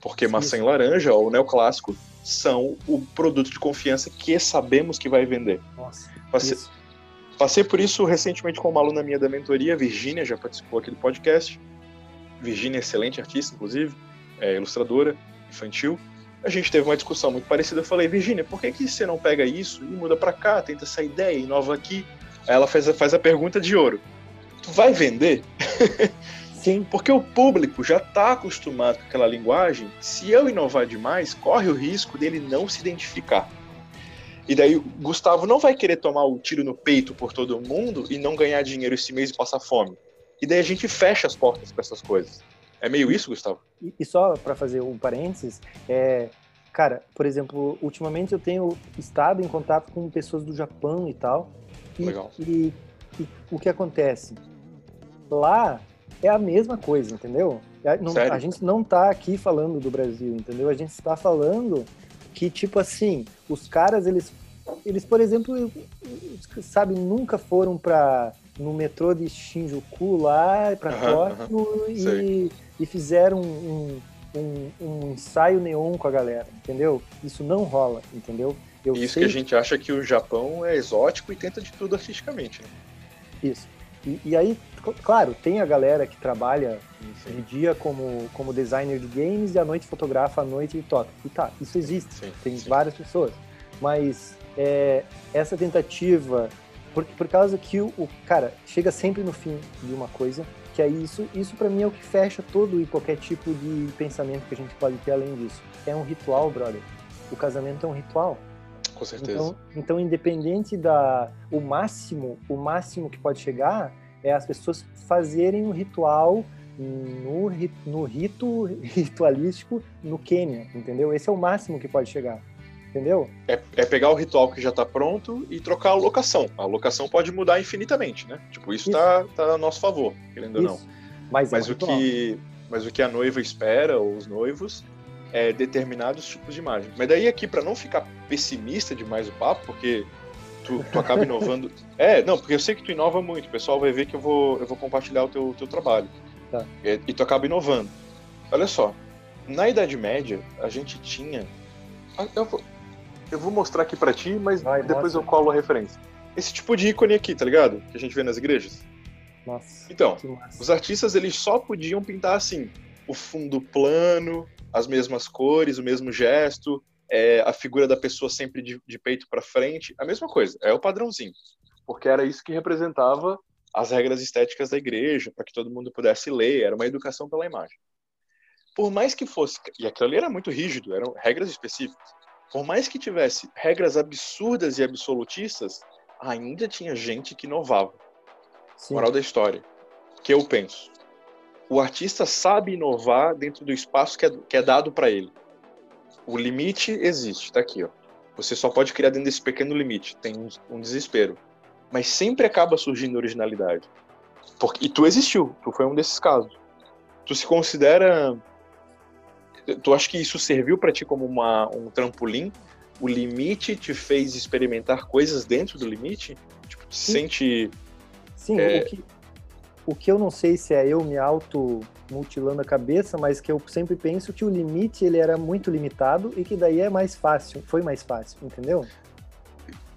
Porque Sim. maçã e laranja, ou neoclássico, são o produto de confiança que sabemos que vai vender. Nossa, passei, passei por isso recentemente com uma aluna minha da mentoria, Virgínia, já participou aqui do podcast. Virgínia é excelente artista, inclusive, é ilustradora infantil a gente teve uma discussão muito parecida. Eu falei, Virginia, por que, que você não pega isso e muda para cá, tenta essa ideia, inova aqui? Aí ela faz a, faz a pergunta de ouro: Tu vai vender? [LAUGHS] Sim. Porque o público já está acostumado com aquela linguagem. Se eu inovar demais, corre o risco dele não se identificar. E daí o Gustavo não vai querer tomar o tiro no peito por todo mundo e não ganhar dinheiro esse mês e passar fome. E daí a gente fecha as portas para essas coisas. É meio isso, Gustavo? E, e só para fazer um parênteses, é, cara, por exemplo, ultimamente eu tenho estado em contato com pessoas do Japão e tal. E, Legal. E, e o que acontece? Lá é a mesma coisa, entendeu? A, não, a gente não tá aqui falando do Brasil, entendeu? A gente está falando que, tipo assim, os caras, eles, eles por exemplo, sabe, nunca foram para no metrô de Shinjuku lá para Tóquio e e fizeram um, um, um, ensaio neon com a galera, entendeu? Isso não rola, entendeu? Eu Isso sei... que a gente acha que o Japão é exótico e tenta de tudo artisticamente, né? Isso. E, e aí, claro, tem a galera que trabalha Sim. de dia como, como designer de games e à noite fotografa à noite e toca. E tá, isso existe. Sim, tem sim. várias pessoas. Mas é, essa tentativa, por, por causa que o, o cara chega sempre no fim de uma coisa que é isso, isso para mim é o que fecha todo e qualquer tipo de pensamento que a gente pode ter além disso. É um ritual, brother. O casamento é um ritual. Com certeza. Então, então independente da o máximo, o máximo que pode chegar é as pessoas fazerem o ritual no, no rito ritualístico no Quênia, entendeu? Esse é o máximo que pode chegar entendeu? É, é, pegar o ritual que já está pronto e trocar a locação. A locação pode mudar infinitamente, né? Tipo, isso, está tá a nosso favor, querendo isso. ou não. Mas, é mas, é o que, mas o que a noiva espera, ou os noivos, é determinados tipos de imagem. Mas daí aqui, para não ficar pessimista demais o papo, porque tu, tu acaba inovando... [LAUGHS] é, não, porque eu sei que tu inova muito, o pessoal vai ver que eu vou, eu vou compartilhar o teu, teu trabalho. Tá. E, e tu acaba inovando. Olha só, na Idade Média, a gente tinha... Eu vou, eu vou mostrar aqui para ti, mas Vai, depois mostra. eu colo a referência. Esse tipo de ícone aqui, tá ligado? Que a gente vê nas igrejas. Nossa. Então, os artistas eles só podiam pintar assim, o fundo plano, as mesmas cores, o mesmo gesto, é, a figura da pessoa sempre de, de peito para frente, a mesma coisa, é o padrãozinho. Porque era isso que representava as regras estéticas da igreja, para que todo mundo pudesse ler, era uma educação pela imagem. Por mais que fosse, e aquilo ali era muito rígido, eram regras específicas por mais que tivesse regras absurdas e absolutistas, ainda tinha gente que inovava. Sim. Moral da história. Que eu penso. O artista sabe inovar dentro do espaço que é, que é dado para ele. O limite existe, tá aqui, ó. Você só pode criar dentro desse pequeno limite. Tem um, um desespero. Mas sempre acaba surgindo originalidade. Porque, e tu existiu, tu foi um desses casos. Tu se considera. Tu acha que isso serviu para ti como uma, um trampolim? O limite te fez experimentar coisas dentro do limite? Tipo, tu se sente. Sim, é... o, que, o que eu não sei se é eu me auto mutilando a cabeça, mas que eu sempre penso que o limite ele era muito limitado e que daí é mais fácil, foi mais fácil, entendeu?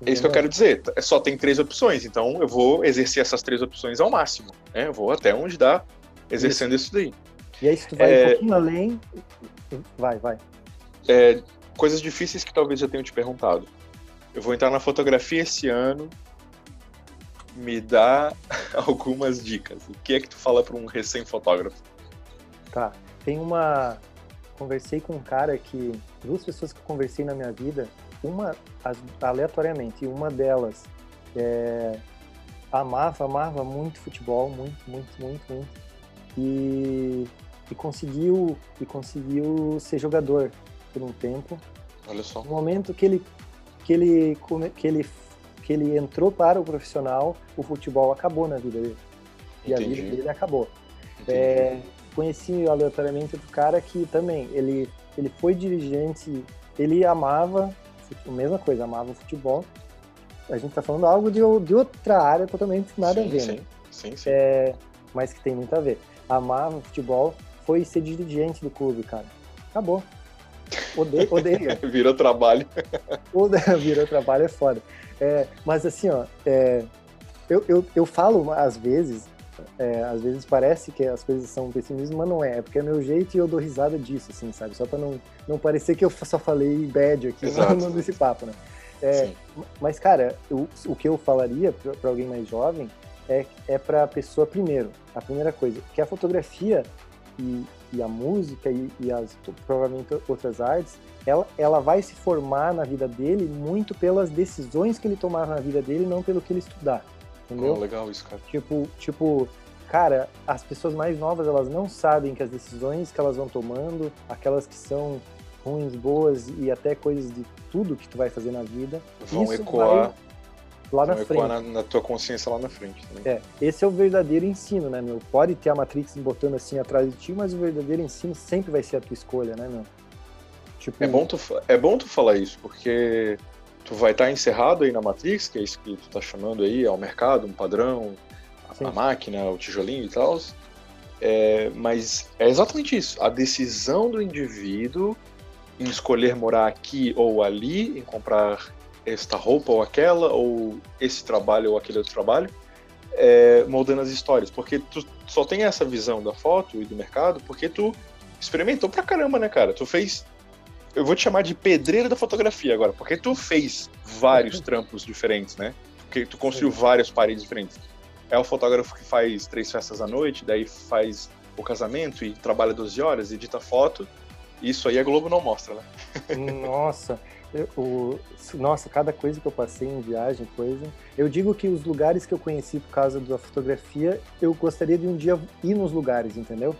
É isso que eu quero dizer. Só tem três opções, então eu vou exercer essas três opções ao máximo. Né? Eu vou até onde dá exercendo isso, isso daí. E aí, se tu vai é... um pouquinho além, vai, vai. É, coisas difíceis que talvez eu tenha te perguntado. Eu vou entrar na fotografia esse ano. Me dá [LAUGHS] algumas dicas. O que é que tu fala para um recém-fotógrafo? Tá. Tem uma. Conversei com um cara que. Duas pessoas que eu conversei na minha vida uma aleatoriamente, uma delas é, amava, amava muito futebol, muito, muito, muito, muito, e, e conseguiu e conseguiu ser jogador por um tempo. Olha só. No momento que ele que ele que ele que ele entrou para o profissional, o futebol acabou na vida dele. E Entendi. a vida dele acabou. É, conheci aleatoriamente outro cara que também ele ele foi dirigente, ele amava a mesma coisa, amava o futebol. A gente está falando algo de, de, outra área totalmente nada sim, a ver, sim, né? Sim, sim. É, mas que tem muito a ver. Amava o futebol, foi ser dirigente do clube, cara. Acabou. [LAUGHS] Odeio, odeia. Virou trabalho. [LAUGHS] Virou trabalho é foda. É, mas assim, ó, é, eu, eu, eu falo às vezes, é, às vezes parece que as coisas são pessimismo, mas não é. É porque é meu jeito e eu dou risada disso, assim, sabe? Só pra não, não parecer que eu só falei bad aqui no, nesse papo, né? É, mas, cara, o, o que eu falaria para alguém mais jovem é, é para a pessoa, primeiro, a primeira coisa, que a fotografia e, e a música e, e, as provavelmente outras artes, ela, ela vai se formar na vida dele muito pelas decisões que ele tomar na vida dele, não pelo que ele estudar. Entendeu? Oh, legal isso, cara. Tipo, tipo, cara, as pessoas mais novas, elas não sabem que as decisões que elas vão tomando, aquelas que são ruins, boas e até coisas de tudo que tu vai fazer na vida, vão ecoar lá na frente. Na, na, tua consciência lá na frente. Também. É, esse é o verdadeiro ensino, né, meu? Pode ter a Matrix botando assim atrás de ti, mas o verdadeiro ensino sempre vai ser a tua escolha, né, meu? Tipo... É, bom tu, é bom tu falar isso, porque tu vai estar tá encerrado aí na Matrix, que é isso que tu tá chamando aí, é o mercado, um padrão, a, a máquina, o tijolinho e tal. É, mas é exatamente isso. A decisão do indivíduo em escolher morar aqui ou ali, em comprar esta roupa ou aquela, ou esse trabalho ou aquele outro trabalho, é, moldando as histórias. Porque tu só tem essa visão da foto e do mercado porque tu experimentou pra caramba, né, cara? Tu fez eu vou te chamar de pedreiro da fotografia agora, porque tu fez vários trampos diferentes, né? Porque tu construiu Sim. várias paredes diferentes. É o fotógrafo que faz três festas à noite, daí faz o casamento e trabalha 12 horas, edita foto. Isso aí a Globo não mostra, né? Nossa, eu, o, nossa, cada coisa que eu passei em viagem, coisa. Eu digo que os lugares que eu conheci por causa da fotografia, eu gostaria de um dia ir nos lugares, entendeu?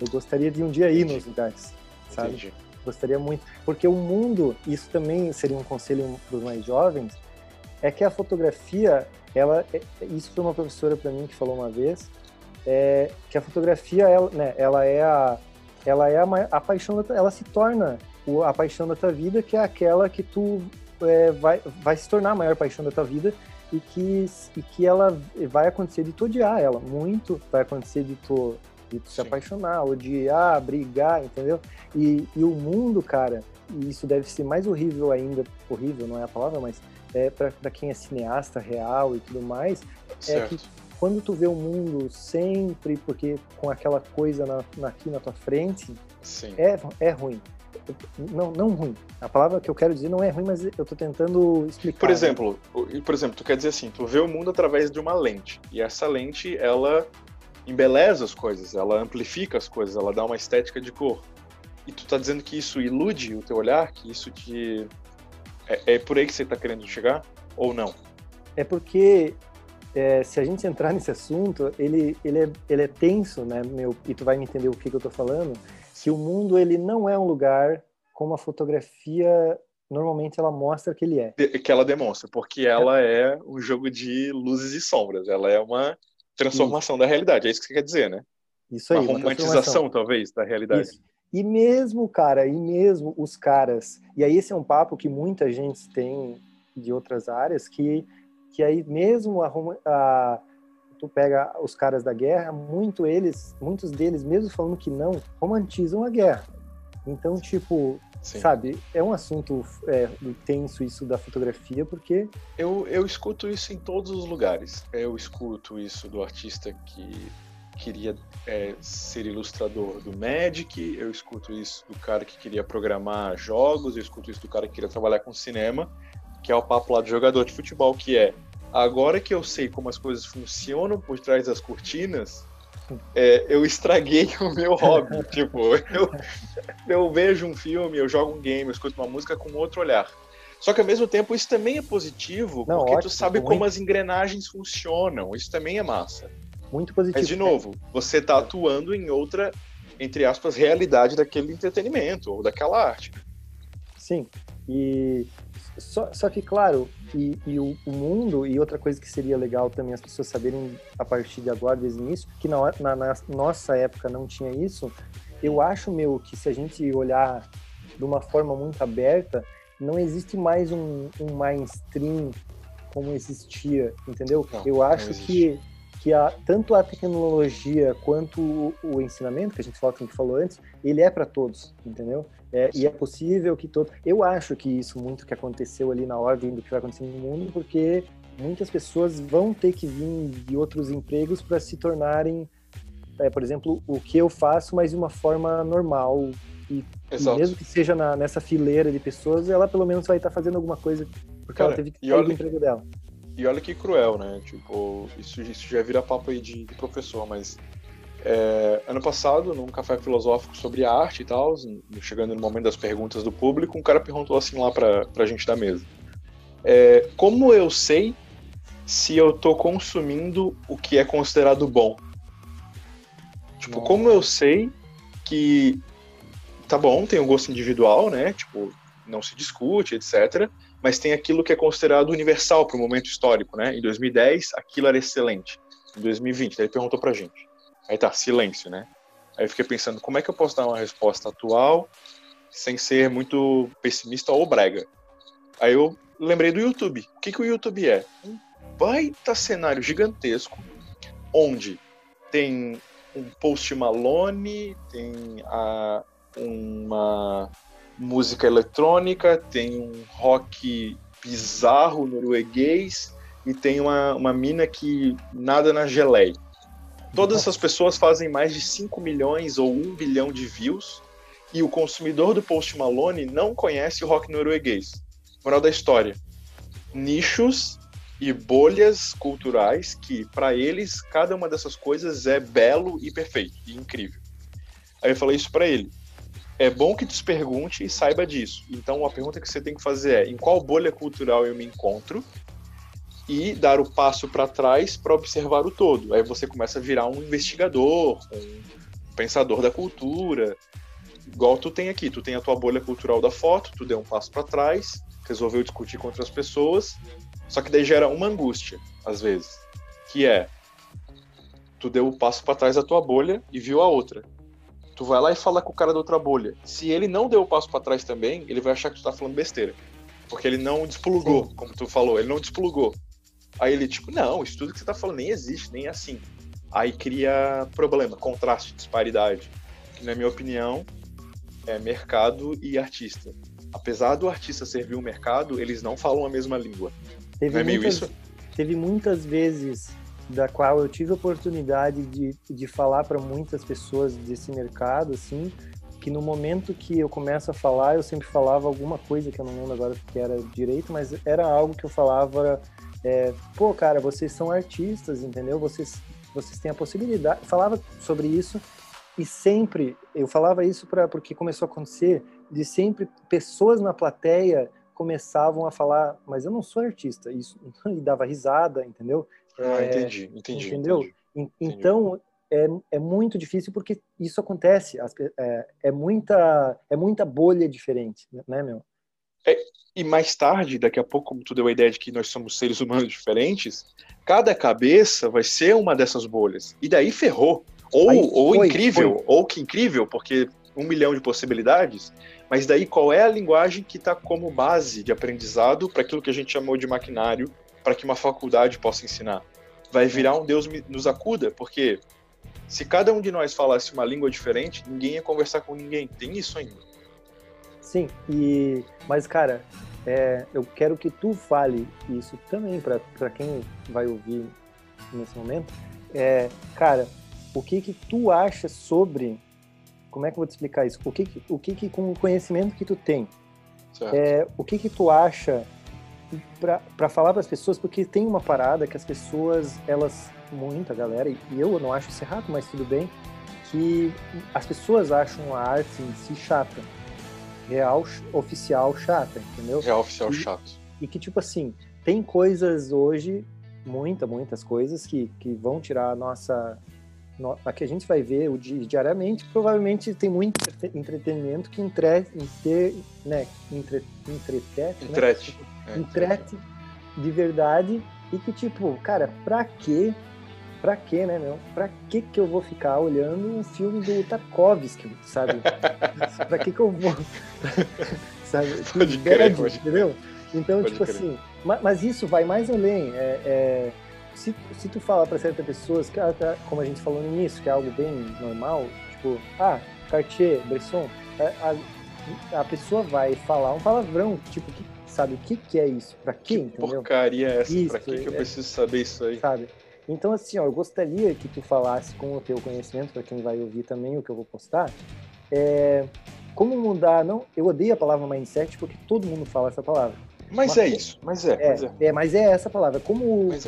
Eu gostaria de um dia ir nos lugares, sabe? Entendi. Gostaria muito, porque o mundo, isso também seria um conselho para os mais jovens, é que a fotografia, ela, é, isso foi uma professora para mim que falou uma vez, é, que a fotografia, ela, né, ela é a, ela é a, a paixão, ela se torna a paixão da tua vida, que é aquela que tu é, vai, vai se tornar a maior paixão da tua vida e que, e que ela vai acontecer de tu odiar ela muito, vai acontecer de tu de se apaixonar, odiar, brigar, entendeu? E, e o mundo, cara, e isso deve ser mais horrível ainda, horrível não é a palavra, mas é para quem é cineasta real e tudo mais, certo. é que quando tu vê o mundo sempre, porque com aquela coisa na, na, aqui na tua frente, Sim. É, é ruim. Não, não ruim. A palavra que eu quero dizer não é ruim, mas eu tô tentando explicar. Por né? exemplo, né? por exemplo, tu quer dizer assim, tu vê o mundo através de uma lente. E essa lente, ela embeleza as coisas, ela amplifica as coisas, ela dá uma estética de cor. E tu tá dizendo que isso ilude o teu olhar, que isso te é, é por aí que você tá querendo chegar ou não? É porque é, se a gente entrar nesse assunto, ele, ele, é, ele é tenso, né, meu, e tu vai me entender o que, que eu tô falando, que o mundo ele não é um lugar como a fotografia normalmente ela mostra que ele é. Que ela demonstra, porque ela é, um jogo de luzes e sombras, ela é uma transformação da realidade. É isso que você quer dizer, né? Isso aí. Uma romantização, talvez, da realidade. Isso. E mesmo, cara, e mesmo os caras. E aí esse é um papo que muita gente tem de outras áreas, que, que aí mesmo a, a tu pega os caras da guerra, muito eles, muitos deles, mesmo falando que não, romantizam a guerra. Então, tipo, Sim. sabe, é um assunto é, tenso isso da fotografia, porque... Eu, eu escuto isso em todos os lugares. Eu escuto isso do artista que queria é, ser ilustrador do Magic, eu escuto isso do cara que queria programar jogos, eu escuto isso do cara que queria trabalhar com cinema, que é o papo lá do jogador de futebol, que é agora que eu sei como as coisas funcionam por trás das cortinas, [LAUGHS] é, eu estraguei [LAUGHS] o meu hobby. [LAUGHS] tipo, eu, eu vejo um filme, eu jogo um game, eu escuto uma música com outro olhar. Só que ao mesmo tempo isso também é positivo, Não, porque ótimo, tu sabe como as engrenagens funcionam. Isso também é massa. Muito positivo. Mas, de novo, você está atuando em outra, entre aspas, realidade daquele entretenimento ou daquela arte. Sim. E só, só que, claro, e, e o, o, mundo, e outra coisa que seria legal também as pessoas saberem a partir de agora, desde o início, que na, na, na nossa época não tinha isso, eu acho, meu, que se a gente olhar de uma forma muito aberta, não existe mais um, um mainstream como existia, entendeu? Não, eu acho que que a, tanto a tecnologia quanto o, o, ensinamento, que a gente falou, que a gente falou antes, ele é para todos, entendeu? É, e é possível que todo. Eu acho que isso muito que aconteceu ali na ordem do que vai acontecer no mundo, porque muitas pessoas vão ter que vir de outros empregos para se tornarem, é, por exemplo, o que eu faço, mas de uma forma normal. E, e mesmo que seja na, nessa fileira de pessoas, ela pelo menos vai estar tá fazendo alguma coisa, porque Cara, ela teve que sair do emprego dela. E olha que cruel, né? Tipo, isso, isso já vira papo aí de, de professor, mas é, ano passado, num café filosófico sobre arte e tal, chegando no momento das perguntas do público, um cara perguntou assim lá pra, pra gente da mesa. É, como eu sei se eu tô consumindo o que é considerado bom? Tipo, Nossa. como eu sei que tá bom, tem o um gosto individual, né? Tipo, não se discute, etc mas tem aquilo que é considerado universal para o momento histórico, né? Em 2010, aquilo era excelente. Em 2020, ele perguntou para a gente. Aí tá, silêncio, né? Aí eu fiquei pensando, como é que eu posso dar uma resposta atual sem ser muito pessimista ou brega? Aí eu lembrei do YouTube. O que, que o YouTube é? Um baita cenário gigantesco, onde tem um Post Malone, tem a, uma música eletrônica, tem um rock bizarro norueguês e tem uma, uma mina que nada na geleia. Todas essas pessoas fazem mais de 5 milhões ou 1 bilhão de views e o consumidor do Post Malone não conhece o rock norueguês. Moral da história: nichos e bolhas culturais que, para eles, cada uma dessas coisas é belo e perfeito e incrível. Aí eu falei isso para ele é bom que te pergunte e saiba disso. Então, a pergunta que você tem que fazer é: em qual bolha cultural eu me encontro? E dar o passo para trás para observar o todo. Aí você começa a virar um investigador, um pensador da cultura. Igual tu tem aqui, tu tem a tua bolha cultural da foto, tu deu um passo para trás, resolveu discutir com outras pessoas, só que daí gera uma angústia, às vezes, que é tu deu o um passo para trás da tua bolha e viu a outra. Tu vai lá e fala com o cara da outra bolha. Se ele não deu o passo para trás também, ele vai achar que tu tá falando besteira. Porque ele não desplugou, Sim. como tu falou, ele não desplugou. Aí ele, tipo, não, isso tudo que você tá falando nem existe, nem é assim. Aí cria problema, contraste, disparidade. Que, na minha opinião, é mercado e artista. Apesar do artista servir o mercado, eles não falam a mesma língua. Teve não é meio muitas, isso? Teve muitas vezes da qual eu tive a oportunidade de, de falar para muitas pessoas desse mercado, assim, que no momento que eu começo a falar, eu sempre falava alguma coisa que eu não lembro agora que era direito, mas era algo que eu falava, é, pô, cara, vocês são artistas, entendeu? Vocês, vocês têm a possibilidade. Falava sobre isso e sempre eu falava isso para porque começou a acontecer de sempre pessoas na plateia começavam a falar, mas eu não sou artista, isso [LAUGHS] e dava risada, entendeu? Ah, é, entendi, entendi. Entendeu? Entendi. Então, é, é muito difícil porque isso acontece. É, é, muita, é muita bolha diferente, né, meu? É, e mais tarde, daqui a pouco, como tu deu a ideia de que nós somos seres humanos diferentes, cada cabeça vai ser uma dessas bolhas. E daí ferrou. Ou, Aí, ou foi, incrível, foi. ou que incrível, porque um milhão de possibilidades. Mas daí qual é a linguagem que está como base de aprendizado para aquilo que a gente chamou de maquinário para que uma faculdade possa ensinar? Vai virar um Deus nos acuda, porque se cada um de nós falasse uma língua diferente, ninguém ia conversar com ninguém. Tem isso ainda. Sim, e mas cara, é, eu quero que tu fale isso também para quem vai ouvir nesse momento. É, cara, o que que tu acha sobre como é que eu vou te explicar isso? O que que, o que, que com o conhecimento que tu tem, é, o que que tu acha para falar para as pessoas? Porque tem uma parada que as pessoas, elas, muita galera, e eu não acho isso errado, mas tudo bem, que as pessoas acham a arte em si chata real oficial chata, entendeu? Real oficial e, chato. E que, tipo assim, tem coisas hoje, muitas, muitas coisas que, que vão tirar a nossa. No, a que a gente vai ver o, diariamente, provavelmente tem muito entretenimento que entre, entre, né, entre, entretete, entrete, né? entrete de verdade e que, tipo, cara, pra quê pra quê, né, meu? Pra que que eu vou ficar olhando um filme do Tarkovsky, sabe? [LAUGHS] pra que que eu vou... [LAUGHS] sabe? Pode crer, pode entendeu? Então, pode tipo crer. assim, mas, mas, isso vai mais além. É, é, se, se tu falar para certas pessoas, que, ah, tá, como a gente falou no início, que é algo bem normal, tipo, ah, Cartier, Bresson, a, a, a pessoa vai falar um palavrão, tipo, que, sabe, o que que é isso? Pra quê, que entendeu? porcaria é essa? Isso, pra que, que eu é, preciso saber isso aí? Sabe? Então, assim, ó, eu gostaria que tu falasse com o teu conhecimento, para quem vai ouvir também o que eu vou postar, é, como mudar, não, eu odeio a palavra mindset porque todo mundo fala essa palavra. Mas, mas é isso, mas é, é, mas é. é. Mas é essa palavra. Como, é.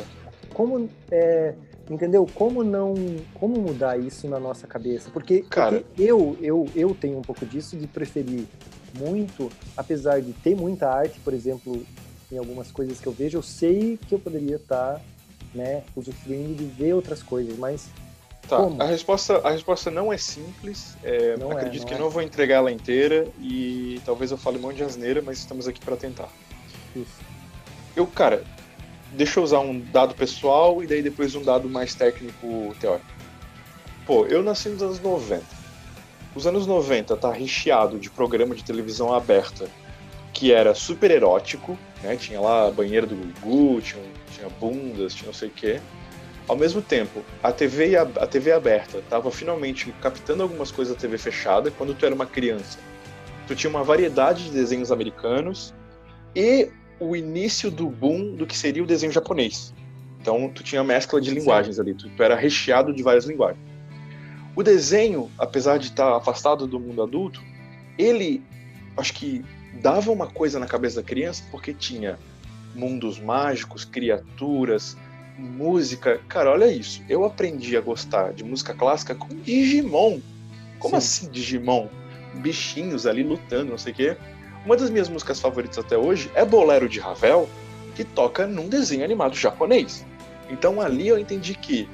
como é, entendeu? Como não, como mudar isso na nossa cabeça? Porque, Cara, porque eu, eu, eu tenho um pouco disso de preferir muito, apesar de ter muita arte, por exemplo, em algumas coisas que eu vejo, eu sei que eu poderia estar né, usufruindo de ver outras coisas, mas Tá, Como? a resposta, a resposta não é simples. É, não é, acredito é, não que é. não vou entregar ela inteira e talvez eu fale um monte de asneira, mas estamos aqui para tentar. Isso. Eu, cara, deixa eu usar um dado pessoal e daí depois um dado mais técnico teórico. Pô, eu nasci nos anos 90. Os anos 90 tá recheado de programa de televisão aberta que era super erótico, né? Tinha lá a banheira do Gugu, tinha, tinha bundas, tinha não sei o quê. Ao mesmo tempo, a TV, a, TV aberta estava finalmente captando algumas coisas da TV fechada quando tu era uma criança. Tu tinha uma variedade de desenhos americanos e o início do boom do que seria o desenho japonês. Então, tu tinha mescla de linguagens ali, tu, tu era recheado de várias linguagens. O desenho, apesar de estar afastado do mundo adulto, ele, acho que dava uma coisa na cabeça da criança porque tinha mundos mágicos, criaturas, música. Cara, olha isso. Eu aprendi a gostar de música clássica com Digimon. Como Sim. assim Digimon? Bichinhos ali lutando, não sei o quê. Uma das minhas músicas favoritas até hoje é Bolero de Ravel, que toca num desenho animado japonês. Então ali eu entendi que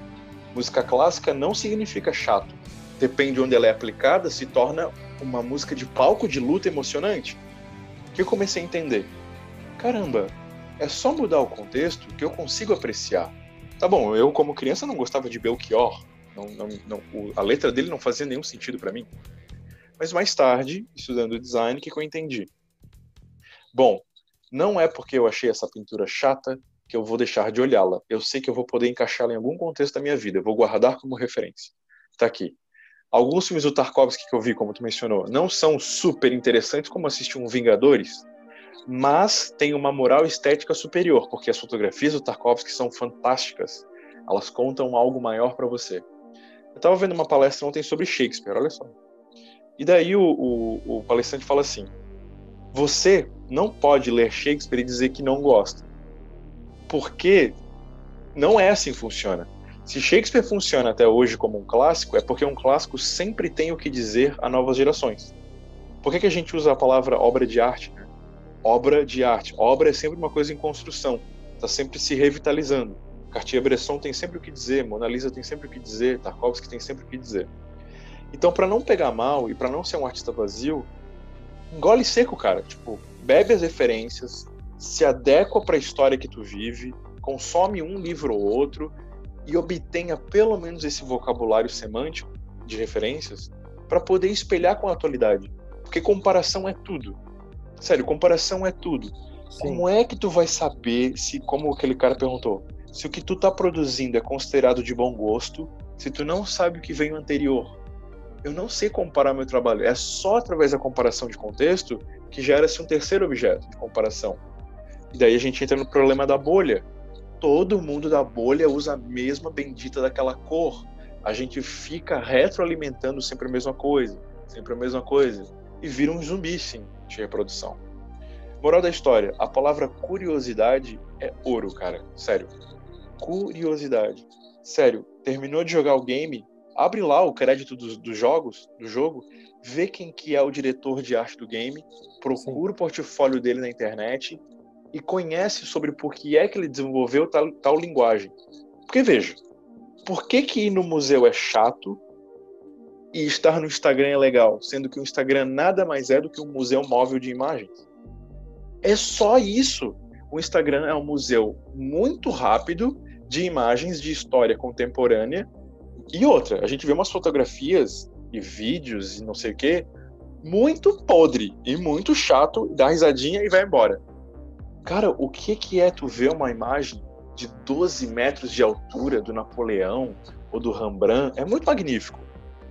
música clássica não significa chato. Depende de onde ela é aplicada, se torna uma música de palco de luta emocionante. Que eu comecei a entender. Caramba, é só mudar o contexto que eu consigo apreciar. Tá bom, eu como criança não gostava de Belchior, não, não, não, a letra dele não fazia nenhum sentido para mim. Mas mais tarde, estudando design, que eu entendi. Bom, não é porque eu achei essa pintura chata que eu vou deixar de olhá-la. Eu sei que eu vou poder encaixá-la em algum contexto da minha vida. Eu vou guardar como referência. Tá aqui. Alguns filmes do Tarkovsky que eu vi, como tu mencionou, não são super interessantes como assistir um Vingadores, mas tem uma moral estética superior, porque as fotografias do Tarkovsky são fantásticas. Elas contam algo maior para você. Eu estava vendo uma palestra ontem sobre Shakespeare, olha só. E daí o, o, o palestrante fala assim: você não pode ler Shakespeare e dizer que não gosta, porque não é assim que funciona. Se Shakespeare funciona até hoje como um clássico, é porque um clássico sempre tem o que dizer a novas gerações. Por que, que a gente usa a palavra obra de arte? Né? obra de arte. Obra é sempre uma coisa em construção, está sempre se revitalizando. Cartier-Bresson tem sempre o que dizer, Mona Lisa tem sempre o que dizer, Tarkovsky tem sempre o que dizer. Então, para não pegar mal e para não ser um artista vazio, engole seco, cara. Tipo, bebe as referências, se adequa para a história que tu vive, consome um livro ou outro e obtenha pelo menos esse vocabulário semântico de referências para poder espelhar com a atualidade. Porque comparação é tudo. Sério, comparação é tudo. Sim. Como é que tu vai saber se, como aquele cara perguntou, se o que tu tá produzindo é considerado de bom gosto, se tu não sabe o que veio anterior? Eu não sei comparar meu trabalho. É só através da comparação de contexto que gera-se um terceiro objeto de comparação. E daí a gente entra no problema da bolha. Todo mundo da bolha usa a mesma bendita daquela cor. A gente fica retroalimentando sempre a mesma coisa, sempre a mesma coisa. E vira um zumbi, sim, de reprodução. Moral da história: a palavra curiosidade é ouro, cara. Sério. Curiosidade. Sério, terminou de jogar o game, abre lá o crédito dos, dos jogos, do jogo, vê quem que é o diretor de arte do game, procura Sim. o portfólio dele na internet e conhece sobre por que é que ele desenvolveu tal, tal linguagem. Porque veja, por que, que ir no museu é chato e estar no Instagram é legal, sendo que o Instagram nada mais é do que um museu móvel de imagens? É só isso. O Instagram é um museu muito rápido de imagens de história contemporânea. E outra, a gente vê umas fotografias e vídeos e não sei o quê, muito podre e muito chato, dá risadinha e vai embora. Cara, o que que é tu ver uma imagem de 12 metros de altura do Napoleão ou do Rembrandt? É muito magnífico.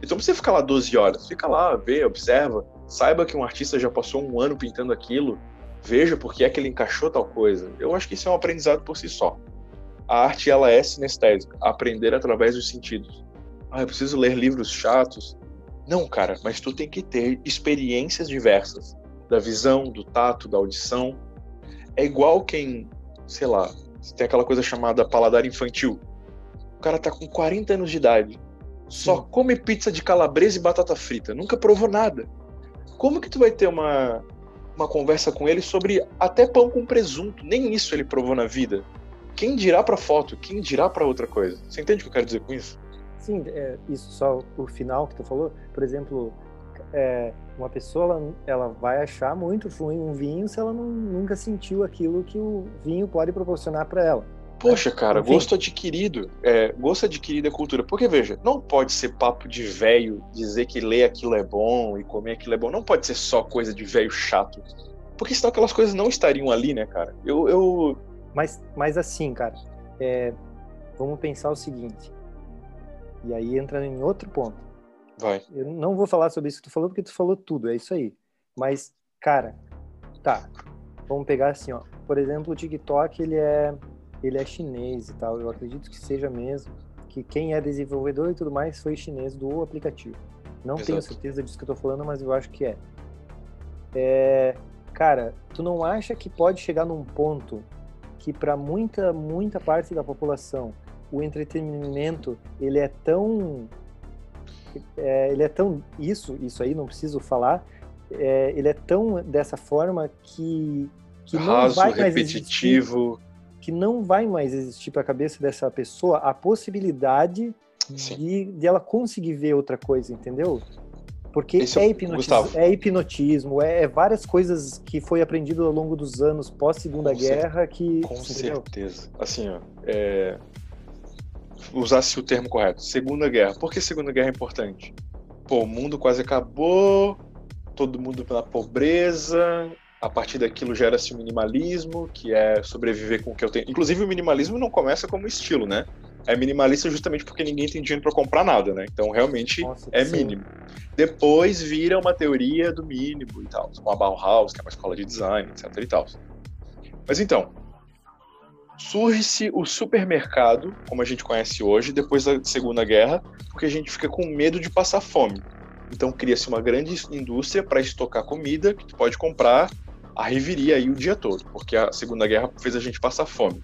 Então você fica lá 12 horas, fica lá, vê, observa, saiba que um artista já passou um ano pintando aquilo, veja por que é que ele encaixou tal coisa. Eu acho que isso é um aprendizado por si só. A arte ela é sinestésica, aprender através dos sentidos. Ah, eu preciso ler livros chatos. Não, cara, mas tu tem que ter experiências diversas, da visão, do tato, da audição. É igual quem, sei lá, tem aquela coisa chamada paladar infantil. O cara tá com 40 anos de idade, só Sim. come pizza de calabresa e batata frita, nunca provou nada. Como que tu vai ter uma uma conversa com ele sobre até pão com presunto. Nem isso ele provou na vida. Quem dirá para foto? Quem dirá para outra coisa? Você entende o que eu quero dizer com isso? Sim, é, isso só o final que tu falou. Por exemplo, é, uma pessoa ela, ela, vai achar muito ruim um vinho se ela não, nunca sentiu aquilo que o vinho pode proporcionar para ela. Poxa, cara, Enfim. gosto adquirido. É, gosto adquirido é cultura. Porque, veja, não pode ser papo de velho dizer que ler aquilo é bom e comer aquilo é bom. Não pode ser só coisa de velho chato. Porque senão aquelas coisas não estariam ali, né, cara? Eu. eu... Mas, mas assim, cara, é, vamos pensar o seguinte. E aí entra em outro ponto. Vai. Eu não vou falar sobre isso que tu falou, porque tu falou tudo, é isso aí. Mas, cara, tá. Vamos pegar assim, ó. Por exemplo, o TikTok, ele é ele é chinês e tal. Eu acredito que seja mesmo. Que quem é desenvolvedor e tudo mais foi chinês do aplicativo. Não Exato. tenho certeza disso que eu tô falando, mas eu acho que é. é. Cara, tu não acha que pode chegar num ponto que para muita, muita parte da população o entretenimento ele é tão é, ele é tão isso isso aí não preciso falar é, ele é tão dessa forma que, que Raso, não vai mais repetitivo. existir que não vai mais existir para a cabeça dessa pessoa a possibilidade de, de, ela conseguir ver outra coisa, entendeu? Porque Esse é, hipnotismo, é, hipnotismo é, é, várias coisas que foi aprendido ao longo dos anos pós Segunda Guerra que com certeza, assim, ó, é... usasse o termo correto, Segunda Guerra. Por que Segunda Guerra é importante? Pô, o mundo quase acabou, todo mundo na pobreza, a partir daquilo gera-se o minimalismo, que é sobreviver com o que eu tenho. Inclusive, o minimalismo não começa como estilo, né? É minimalista justamente porque ninguém tem dinheiro para comprar nada, né? Então, realmente, Nossa, é sim. mínimo. Depois vira uma teoria do mínimo e tal, como a Bauhaus, que é uma escola de design, etc e tal. Mas então, surge-se o supermercado, como a gente conhece hoje, depois da Segunda Guerra, porque a gente fica com medo de passar fome. Então cria-se uma grande indústria para estocar comida que tu pode comprar a reviria aí o dia todo, porque a Segunda Guerra fez a gente passar fome.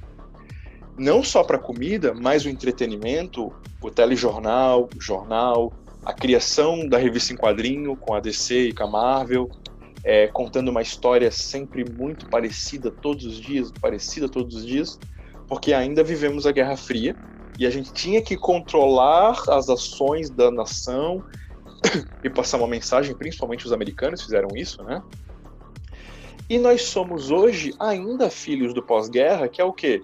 Não só para comida, mas o entretenimento, o telejornal, o jornal, a criação da revista em quadrinho com a DC e com a Marvel, é, contando uma história sempre muito parecida todos os dias, parecida todos os dias, porque ainda vivemos a Guerra Fria e a gente tinha que controlar as ações da nação [COUGHS] e passar uma mensagem, principalmente os americanos fizeram isso, né? E nós somos hoje ainda filhos do pós-guerra, que é o quê?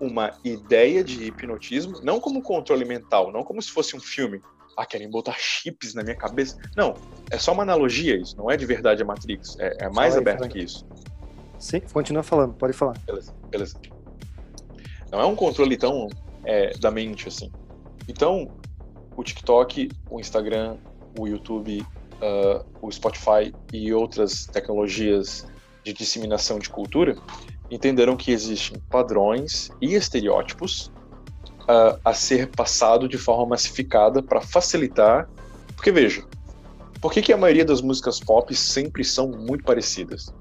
Uma ideia de hipnotismo, não como controle mental, não como se fosse um filme. Ah, querem botar chips na minha cabeça. Não, é só uma analogia isso, não é de verdade a Matrix. É, é mais aberto que isso. Sim, continua falando, pode falar. Beleza, beleza. Não é um controle tão é, da mente assim. Então, o TikTok, o Instagram, o YouTube, uh, o Spotify e outras tecnologias de disseminação de cultura entenderam que existem padrões e estereótipos uh, a ser passado de forma massificada para facilitar. Porque veja, por que, que a maioria das músicas pop sempre são muito parecidas?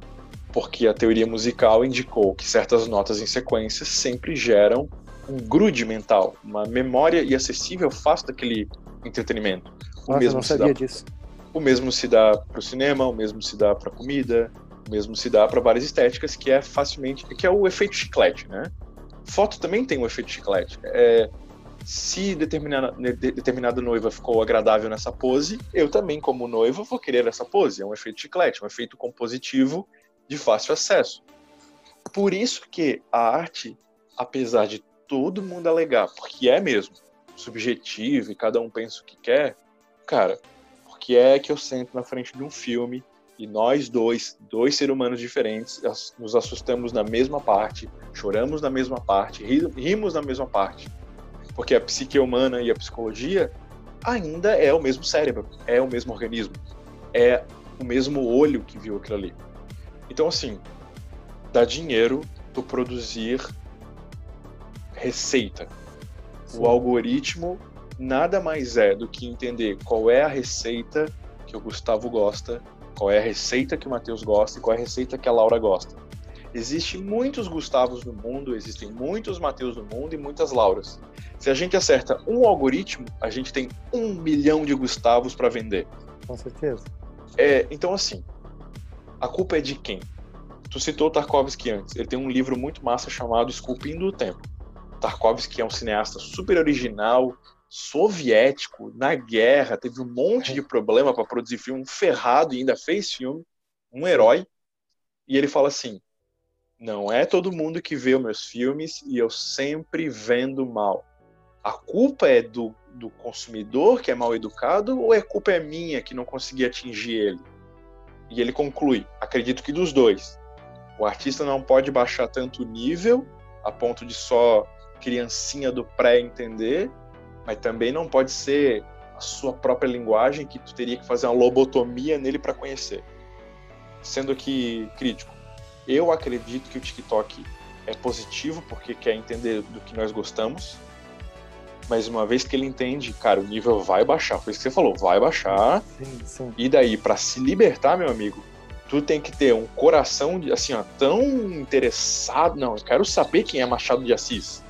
Porque a teoria musical indicou que certas notas em sequência sempre geram um grude mental, uma memória e acessível fácil daquele entretenimento. O Nossa, mesmo não sabia disso. O mesmo se dá para o cinema, o mesmo se dá para comida, o mesmo se dá para várias estéticas, que é facilmente, que é o efeito chiclete, né? Foto também tem um efeito chiclete. É, se determinada, determinada noiva ficou agradável nessa pose, eu também, como noiva, vou querer essa pose. É um efeito chiclete, um efeito compositivo de fácil acesso. Por isso que a arte, apesar de todo mundo alegar, porque é mesmo subjetivo e cada um pensa o que quer, cara, que é que eu sento na frente de um filme e nós dois, dois seres humanos diferentes, nos assustamos na mesma parte, choramos na mesma parte, rimos na mesma parte. Porque a psique humana e a psicologia ainda é o mesmo cérebro, é o mesmo organismo, é o mesmo olho que viu aquilo ali. Então, assim, dá dinheiro tu produzir receita. Sim. O algoritmo nada mais é do que entender qual é a receita que o Gustavo gosta, qual é a receita que o Matheus gosta e qual é a receita que a Laura gosta. Existem muitos Gustavos no mundo, existem muitos Mateus no mundo e muitas Lauras. Se a gente acerta um algoritmo, a gente tem um milhão de Gustavos para vender. Com certeza. É, então, assim, a culpa é de quem? Tu citou Tarkovsky antes. Ele tem um livro muito massa chamado Esculpindo o Tempo. Tarkovsky é um cineasta super original, soviético na guerra, teve um monte de problema para produzir filme, um ferrado e ainda fez filme, um herói. E ele fala assim: não é todo mundo que vê os meus filmes e eu sempre vendo mal. A culpa é do, do consumidor que é mal educado ou a culpa é minha que não consegui atingir ele? E ele conclui: acredito que dos dois. O artista não pode baixar tanto o nível a ponto de só criancinha do pré entender mas também não pode ser a sua própria linguagem que tu teria que fazer uma lobotomia nele para conhecer. Sendo que crítico, eu acredito que o TikTok é positivo porque quer entender do que nós gostamos, mas uma vez que ele entende, cara, o nível vai baixar. Foi isso que você falou, vai baixar. Sim, sim. E daí, para se libertar, meu amigo, tu tem que ter um coração assim, ó, tão interessado. Não, eu quero saber quem é Machado de Assis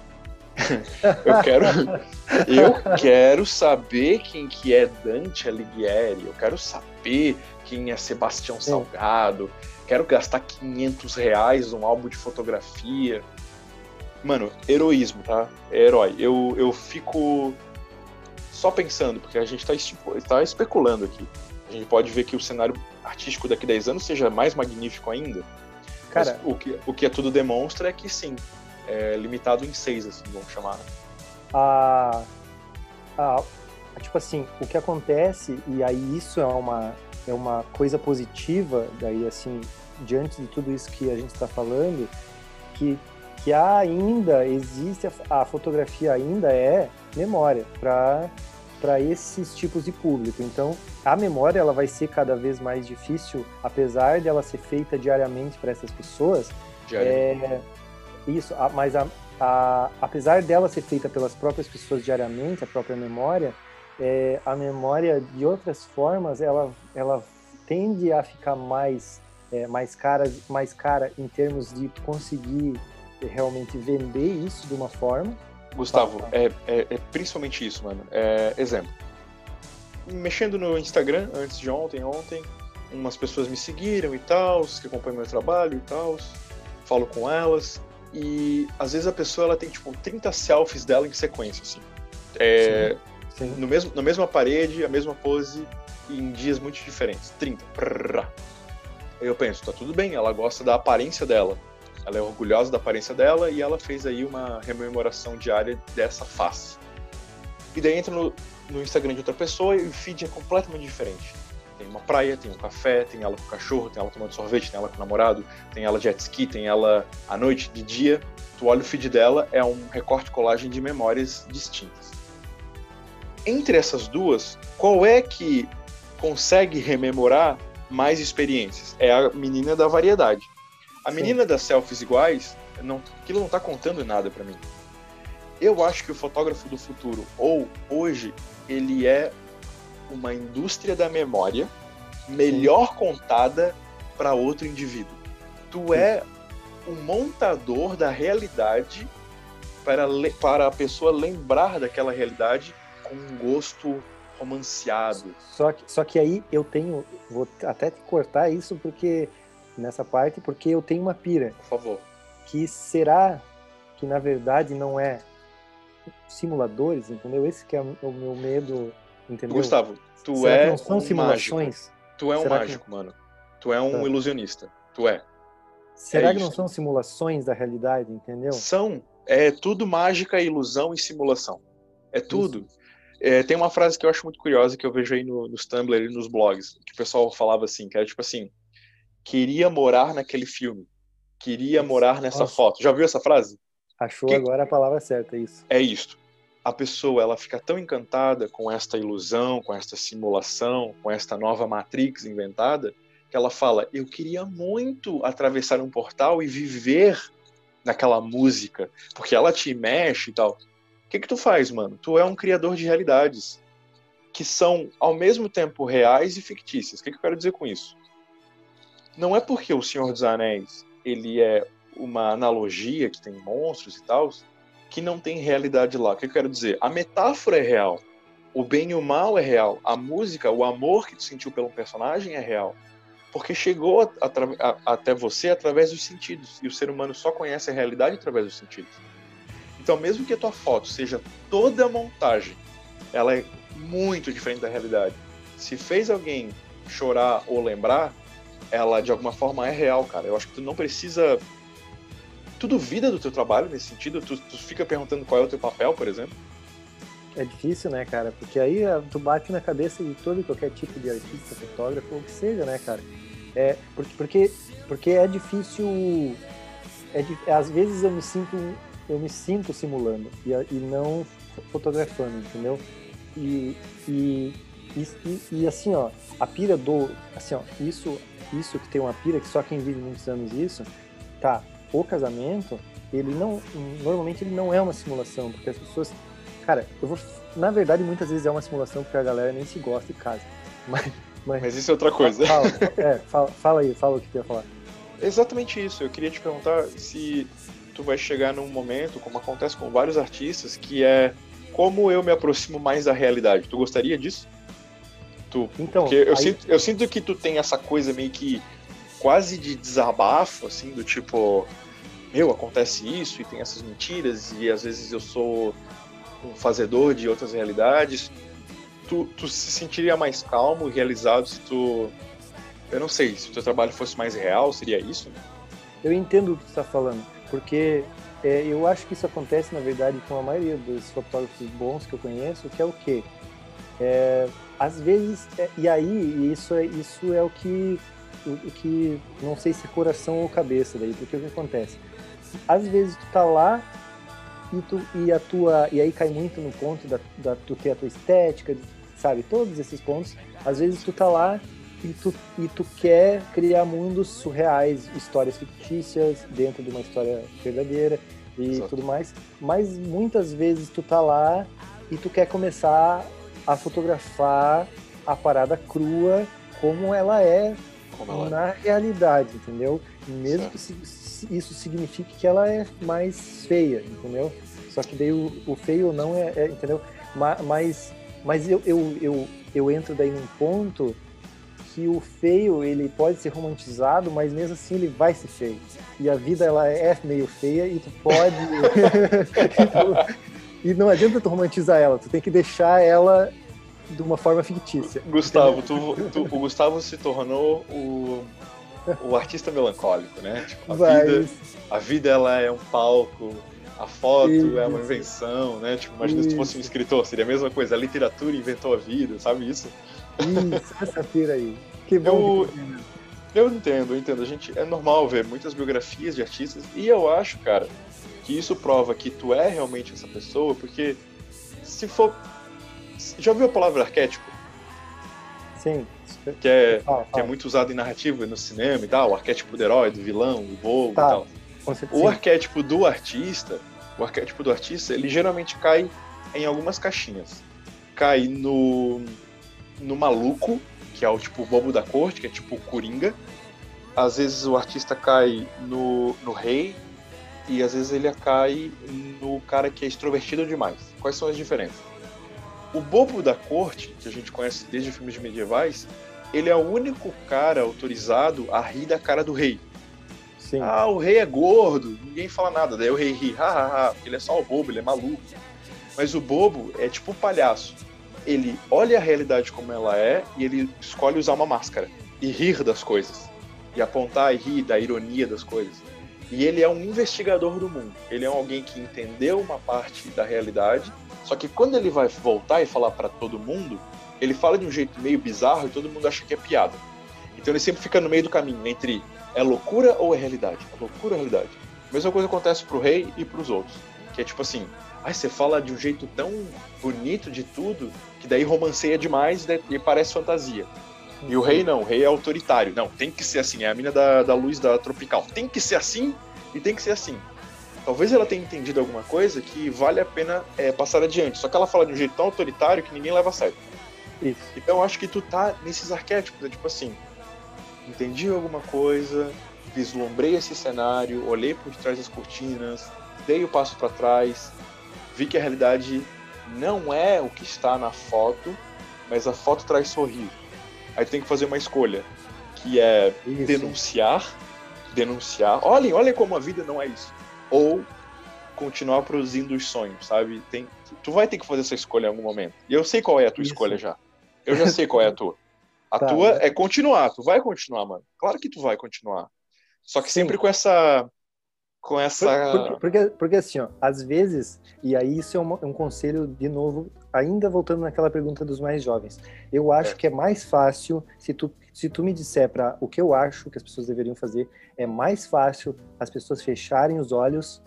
[LAUGHS] eu quero eu quero saber quem que é Dante Alighieri, eu quero saber quem é Sebastião Salgado, quero gastar 500 reais num álbum de fotografia. Mano, heroísmo, tá? É herói. Eu, eu fico só pensando, porque a gente tá, tá especulando aqui. A gente pode ver que o cenário artístico daqui a 10 anos seja mais magnífico ainda. Cara, o que, o que tudo demonstra é que sim, é, limitado em seis, assim, vamos chamar. A, a, tipo assim, o que acontece, e aí isso é uma, é uma coisa positiva, daí assim, diante de tudo isso que a gente está falando, que, que ainda existe, a, a fotografia ainda é memória para esses tipos de público. Então, a memória ela vai ser cada vez mais difícil, apesar dela ser feita diariamente para essas pessoas. É, isso, mas a, a, apesar dela ser feita pelas próprias pessoas diariamente, a própria memória, é, a memória de outras formas ela, ela tende a ficar mais, é, mais, cara, mais cara em termos de conseguir realmente vender isso de uma forma. Gustavo, é, é, é principalmente isso, mano. É, exemplo. Mexendo no Instagram antes de ontem, ontem, umas pessoas me seguiram e tal, que acompanham meu trabalho e tal, falo com elas. E às vezes a pessoa ela tem tipo 30 selfies dela em sequência, assim. É, sim, sim. No mesmo, na mesma parede, a mesma pose, em dias muito diferentes. 30. Eu penso, tá tudo bem, ela gosta da aparência dela. Ela é orgulhosa da aparência dela e ela fez aí uma rememoração diária dessa face. E daí entra no, no Instagram de outra pessoa e o feed é completamente diferente. Tem uma praia, tem um café, tem ela com o cachorro, tem ela tomando sorvete, tem ela com o namorado, tem ela jet ski, tem ela à noite, de dia. Tu olha o feed dela, é um recorte colagem de memórias distintas. Entre essas duas, qual é que consegue rememorar mais experiências? É a menina da variedade. A menina Sim. das selfies iguais, não, aquilo não está contando nada para mim. Eu acho que o fotógrafo do futuro, ou hoje, ele é uma indústria da memória melhor contada para outro indivíduo. Tu é um montador da realidade para, para a pessoa lembrar daquela realidade com um gosto romanceado. Só que, só que aí eu tenho, vou até te cortar isso porque nessa parte, porque eu tenho uma pira. Por favor. Que será que na verdade não é simuladores, entendeu? Esse que é o meu medo, entendeu? Gustavo, tu será é não são um simulações. Mágico. Tu é um será mágico, que... mano. Tu é um tá. ilusionista. Tu é. Será é que isso. não são simulações da realidade, entendeu? São. É tudo mágica, ilusão e simulação. É tudo. É, tem uma frase que eu acho muito curiosa que eu vejo aí no, nos Tumblr e nos blogs, que o pessoal falava assim, que era tipo assim, queria morar naquele filme, queria morar nessa Nossa. foto. Já viu essa frase? Achou que... agora a palavra certa, é isso. É isso. A pessoa, ela fica tão encantada com esta ilusão, com esta simulação, com esta nova Matrix inventada, que ela fala: Eu queria muito atravessar um portal e viver naquela música, porque ela te mexe e tal. O que, que tu faz, mano? Tu é um criador de realidades que são ao mesmo tempo reais e fictícias. O que, que eu quero dizer com isso? Não é porque o Senhor dos Anéis ele é uma analogia que tem monstros e tal, que não tem realidade lá. O que eu quero dizer? A metáfora é real. O bem e o mal é real. A música, o amor que tu sentiu pelo personagem é real porque chegou a, a, até você através dos sentidos, e o ser humano só conhece a realidade através dos sentidos. Então, mesmo que a tua foto seja toda montagem, ela é muito diferente da realidade. Se fez alguém chorar ou lembrar, ela de alguma forma é real, cara. Eu acho que tu não precisa. Tu duvida do teu trabalho nesse sentido? Tu, tu fica perguntando qual é o teu papel, por exemplo? É difícil, né, cara? Porque aí ah, tu bate na cabeça de todo e qualquer tipo de artista, fotógrafo, ou que seja, né, cara? É, porque, porque é difícil. É, às vezes eu me sinto eu me sinto simulando e, e não fotografando, entendeu? E, e, e, e, assim, ó, a pira do. Assim, ó, isso, isso que tem uma pira, que só quem vive muitos anos isso, tá, o casamento, ele não. Normalmente ele não é uma simulação, porque as pessoas. Cara, eu vou. Na verdade, muitas vezes é uma simulação porque a galera nem se gosta e casa. [LAUGHS] Mas, mas, Mas isso é outra coisa. Fala, é, fala, fala aí, fala o que tu ia falar. Exatamente isso. Eu queria te perguntar se tu vai chegar num momento, como acontece com vários artistas, que é como eu me aproximo mais da realidade. Tu gostaria disso? Tu, então, porque eu, aí... sinto, eu sinto que tu tem essa coisa meio que quase de desabafo, assim, do tipo, meu, acontece isso e tem essas mentiras e às vezes eu sou um fazedor de outras realidades tu, tu se sentiria mais calmo e realizado se tu. Eu não sei, se o teu trabalho fosse mais real, seria isso? Eu entendo o que tu está falando, porque é, eu acho que isso acontece, na verdade, com a maioria dos fotógrafos bons que eu conheço, que é o quê? É, às vezes, é, e aí, isso é, isso é o que, o, que, não sei se é coração ou cabeça daí, porque o que acontece? Às vezes tu tá lá e, tu, e a tua, e aí cai muito no ponto da, da tu ter a tua estética, sabe? Todos esses pontos. Às vezes tu tá lá e tu, e tu quer criar mundos surreais, histórias fictícias dentro de uma história verdadeira e Exato. tudo mais. Mas muitas vezes tu tá lá e tu quer começar a fotografar a parada crua como ela é como ela na é. realidade, entendeu? Mesmo certo. que isso signifique que ela é mais feia, entendeu? Só que daí o, o feio não é, é entendeu? Mas mas eu, eu, eu, eu entro daí num ponto que o feio ele pode ser romantizado, mas mesmo assim ele vai ser feio. E a vida ela é meio feia e tu pode [LAUGHS] [LAUGHS] e não adianta tu romantizar ela, tu tem que deixar ela de uma forma fictícia. Gustavo, tu, tu, o Gustavo se tornou o o artista melancólico, né? Tipo, a vida, a vida ela é um palco, a foto isso. é uma invenção, né? Tipo, imagina isso. se fosse um escritor, seria a mesma coisa. A literatura inventou a vida, sabe isso? Isso, essa feira aí. Que bom. Eu, eu entendo, eu entendo. A gente é normal ver muitas biografias de artistas e eu acho, cara, que isso prova que tu é realmente essa pessoa, porque se for. Já ouviu a palavra arquétipo? Sim. Que é, ah, que é muito usado em narrativa, no cinema e tal, o arquétipo do herói, do vilão, do bobo tá. e tal. O arquétipo do artista, o arquétipo do artista, ele geralmente cai em algumas caixinhas. Cai no, no maluco, que é o tipo bobo da corte, que é tipo coringa. Às vezes o artista cai no, no rei, e às vezes ele cai no cara que é extrovertido demais. Quais são as diferenças? O bobo da corte, que a gente conhece desde filmes medievais, ele é o único cara autorizado a rir da cara do rei. Sim. Ah, o rei é gordo, ninguém fala nada. Daí o rei ri, hahaha, porque ele é só o bobo, ele é maluco. Mas o bobo é tipo o palhaço. Ele olha a realidade como ela é e ele escolhe usar uma máscara e rir das coisas. E apontar e rir da ironia das coisas. E ele é um investigador do mundo. Ele é alguém que entendeu uma parte da realidade, só que quando ele vai voltar e falar para todo mundo, ele fala de um jeito meio bizarro e todo mundo acha que é piada. Então ele sempre fica no meio do caminho entre é loucura ou é realidade? É loucura ou é realidade? A mesma coisa acontece pro rei e pros outros. Que é tipo assim, ai, você fala de um jeito tão bonito de tudo, que daí romanceia demais e parece fantasia. E o rei não, o rei é autoritário. Não, tem que ser assim, é a mina da, da luz da tropical. Tem que ser assim e tem que ser assim. Talvez ela tenha entendido alguma coisa que vale a pena é, passar adiante. Só que ela fala de um jeito tão autoritário que ninguém leva a sério. Isso. Então eu acho que tu tá nesses arquétipos, é tipo assim, entendi alguma coisa, vislumbrei esse cenário, olhei por trás das cortinas, dei o passo para trás, vi que a realidade não é o que está na foto, mas a foto traz sorriso. Aí tem que fazer uma escolha, que é isso. denunciar, denunciar. Olhem, olhem como a vida não é isso. Ou continuar produzindo os sonhos, sabe? Tem, tu vai ter que fazer essa escolha em algum momento. E eu sei qual é a tua isso. escolha já. Eu já sei qual é a tua. A [LAUGHS] tá, tua é continuar, tu vai continuar, mano. Claro que tu vai continuar. Só que Sim. sempre com essa. Com essa. Porque, porque, porque, assim, ó, às vezes, e aí isso é um, um, conselho, de novo, ainda voltando naquela pergunta dos mais jovens. Eu acho é. que é mais fácil, se tu, se tu me disser para o que eu acho que as pessoas deveriam fazer, é mais fácil as pessoas fecharem os olhos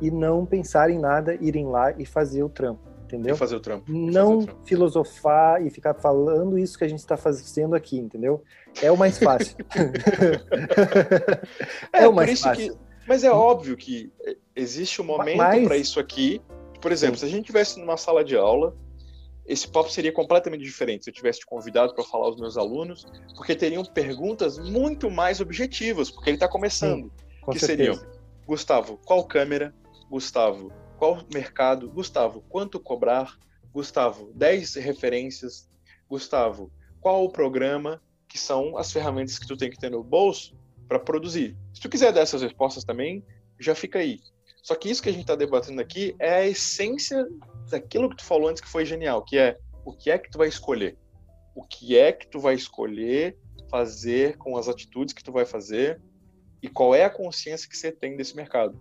e não pensarem em nada, irem lá e fazer o trampo entendeu? E fazer o trampo. Não o trampo. filosofar e ficar falando isso que a gente está fazendo aqui, entendeu? É o mais fácil. [LAUGHS] é, é, o mais fácil. Que, mas é óbvio que existe um momento mas... para isso aqui. Por exemplo, Sim. se a gente tivesse numa sala de aula, esse papo seria completamente diferente se eu tivesse te convidado para falar aos meus alunos, porque teriam perguntas muito mais objetivas, porque ele está começando. Sim, que certeza. seriam, Gustavo, qual câmera? Gustavo, qual mercado? Gustavo, quanto cobrar? Gustavo, 10 referências. Gustavo, qual o programa que são as ferramentas que tu tem que ter no bolso para produzir? Se tu quiser dar essas respostas também, já fica aí. Só que isso que a gente está debatendo aqui é a essência daquilo que tu falou antes que foi genial, que é o que é que tu vai escolher? O que é que tu vai escolher fazer com as atitudes que tu vai fazer e qual é a consciência que você tem desse mercado?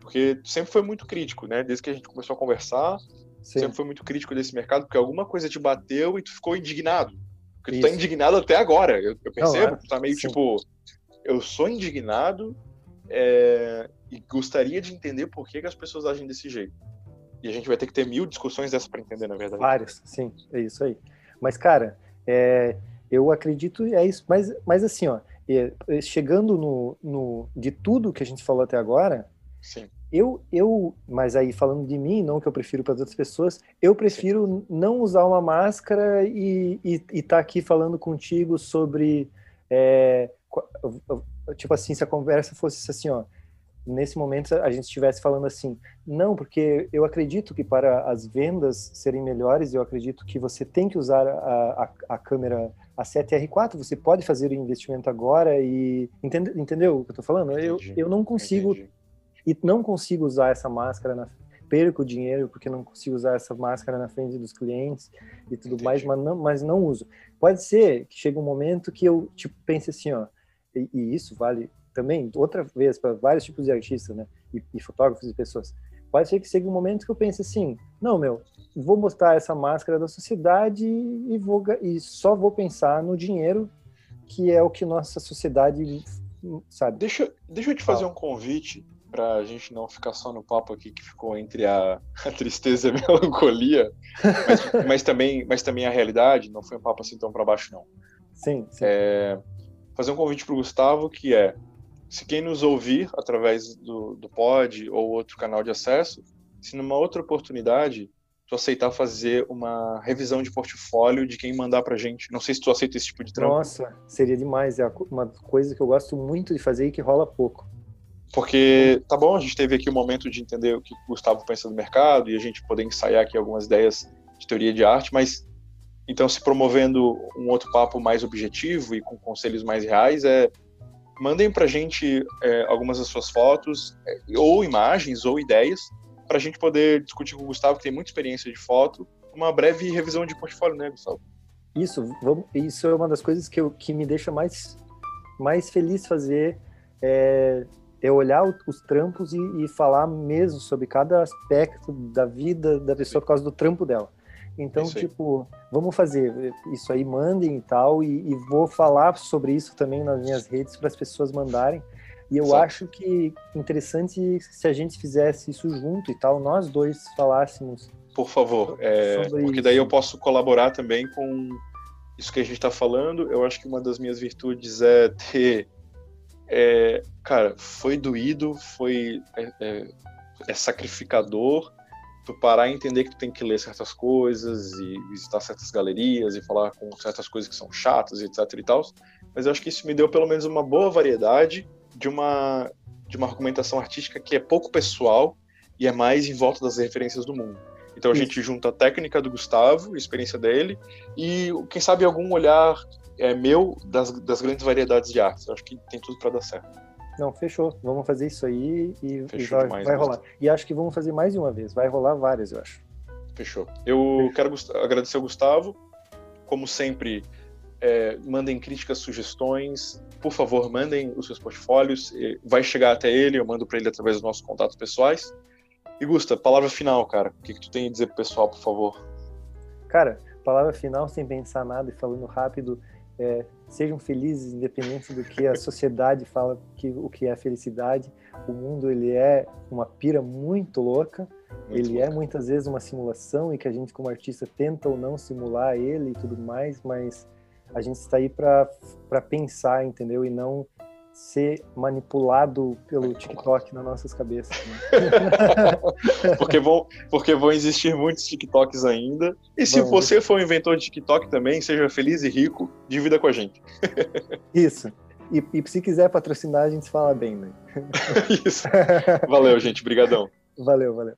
Porque sempre foi muito crítico, né? Desde que a gente começou a conversar, Sim. sempre foi muito crítico desse mercado, porque alguma coisa te bateu e tu ficou indignado. Porque Isso. tu tá indignado até agora. Eu, eu percebo, Não, é. tu tá meio Sim. tipo, eu sou indignado é, e gostaria de entender por que, que as pessoas agem desse jeito. E a gente vai ter que ter mil discussões dessa para entender, na verdade. Várias, sim, é isso aí. Mas, cara, é, eu acredito, é isso. Mas, mas assim, ó, é, chegando no, no, de tudo que a gente falou até agora, Sim. Eu, eu, mas aí falando de mim, não que eu prefiro para outras pessoas, eu prefiro Sim. não usar uma máscara e estar tá aqui falando contigo sobre, é, tipo assim, se a conversa fosse assim, ó, nesse momento a gente estivesse falando assim, não, porque eu acredito que para as vendas serem melhores, eu acredito que você tem que usar a, a, a câmera a 7R4, você pode fazer o investimento agora e entende, entendeu o que eu estou falando? eu, eu não consigo entendi e não consigo usar essa máscara na perco dinheiro porque não consigo usar essa máscara na frente dos clientes e tudo Entendi. mais, mas não, mas não uso. Pode ser que chegue um momento que eu tipo pense assim, ó, e, e isso vale também, outra vez, para vários tipos de artistas, né? E, e, fotógrafos e pessoas. Pode ser que chegue um momento que eu pense assim, não, meu, vou mostrar essa máscara da sociedade e, vou, e só vou pensar no dinheiro, que é o que nossa sociedade sabe. Deixa, deixa eu te fazer um convite para a gente não ficar só no papo aqui que ficou entre a, a tristeza e a [LAUGHS] melancolia, mas, mas, também, mas também a realidade, não foi um papo assim tão para baixo, não. Sim, sim. É, fazer um convite para o Gustavo, que é, se quem nos ouvir através do, do pod ou outro canal de acesso, se numa outra oportunidade tu aceitar fazer uma revisão de portfólio de quem mandar pra gente. Não sei se tu aceita esse tipo de trampo. Nossa, seria demais. É uma coisa que eu gosto muito de fazer e que rola pouco. Porque, tá bom, a gente teve aqui o um momento de entender o que o Gustavo pensa do mercado e a gente poder ensaiar aqui algumas ideias de teoria de arte, mas então se promovendo um outro papo mais objetivo e com conselhos mais reais, é mandem pra gente é, algumas das suas fotos, é, ou imagens, ou ideias, para a gente poder discutir com o Gustavo, que tem muita experiência de foto, uma breve revisão de portfólio, né, Gustavo? Isso, vamos, isso é uma das coisas que, eu, que me deixa mais, mais feliz fazer, é, é olhar os trampos e, e, falar mesmo sobre cada aspecto da vida da pessoa por causa do trampo dela. Então, tipo, vamos fazer isso aí, mandem e tal, e, e, vou falar sobre isso também nas minhas redes para as pessoas mandarem. E eu Exato. acho que interessante se a gente fizesse isso junto e tal, nós dois falássemos. Por favor, é, porque isso. daí eu posso colaborar também com isso que a gente está falando. Eu acho que uma das minhas virtudes é ter. É, cara, foi doído, foi. É, é, é sacrificador tu parar e entender que tu tem que ler certas coisas e visitar certas galerias e falar com certas coisas que são chatas, etc e tal. Mas eu acho que isso me deu pelo menos uma boa variedade de uma, de uma argumentação artística que é pouco pessoal e é mais em volta das referências do mundo. Então a Isso. gente junta a técnica do Gustavo, a experiência dele, e quem sabe algum olhar é, meu das, das grandes variedades de artes. Eu acho que tem tudo para dar certo. Não, fechou. Vamos fazer isso aí e, e vai, vai rolar. E acho que vamos fazer mais de uma vez. Vai rolar várias, eu acho. Fechou. Eu quero agradecer ao Gustavo. Como sempre, é, mandem críticas, sugestões, por favor, mandem os seus portfólios, vai chegar até ele, eu mando para ele através dos nossos contatos pessoais. E Gusta, palavra final, cara. O que, que tu tem a dizer pro pessoal, por favor? Cara, palavra final, sem pensar nada e falando rápido, é, sejam felizes, independente do que a sociedade fala que o que é felicidade. O mundo ele é uma pira muito louca. Muito ele é louca. é muitas vezes uma simulação e que a gente como artista tenta ou não simular ele e tudo mais, mas a gente está aí para pensar, entendeu? E não ser manipulado pelo TikTok nas nossas cabeças. Né? [LAUGHS] porque, vão, porque vão existir muitos TikToks ainda. E se Vamos. você for um inventor de TikTok também, seja feliz e rico, divida com a gente. Isso. E, e se quiser patrocinar, a gente fala bem, né? [LAUGHS] Isso. Valeu, gente. Obrigadão. Valeu, valeu.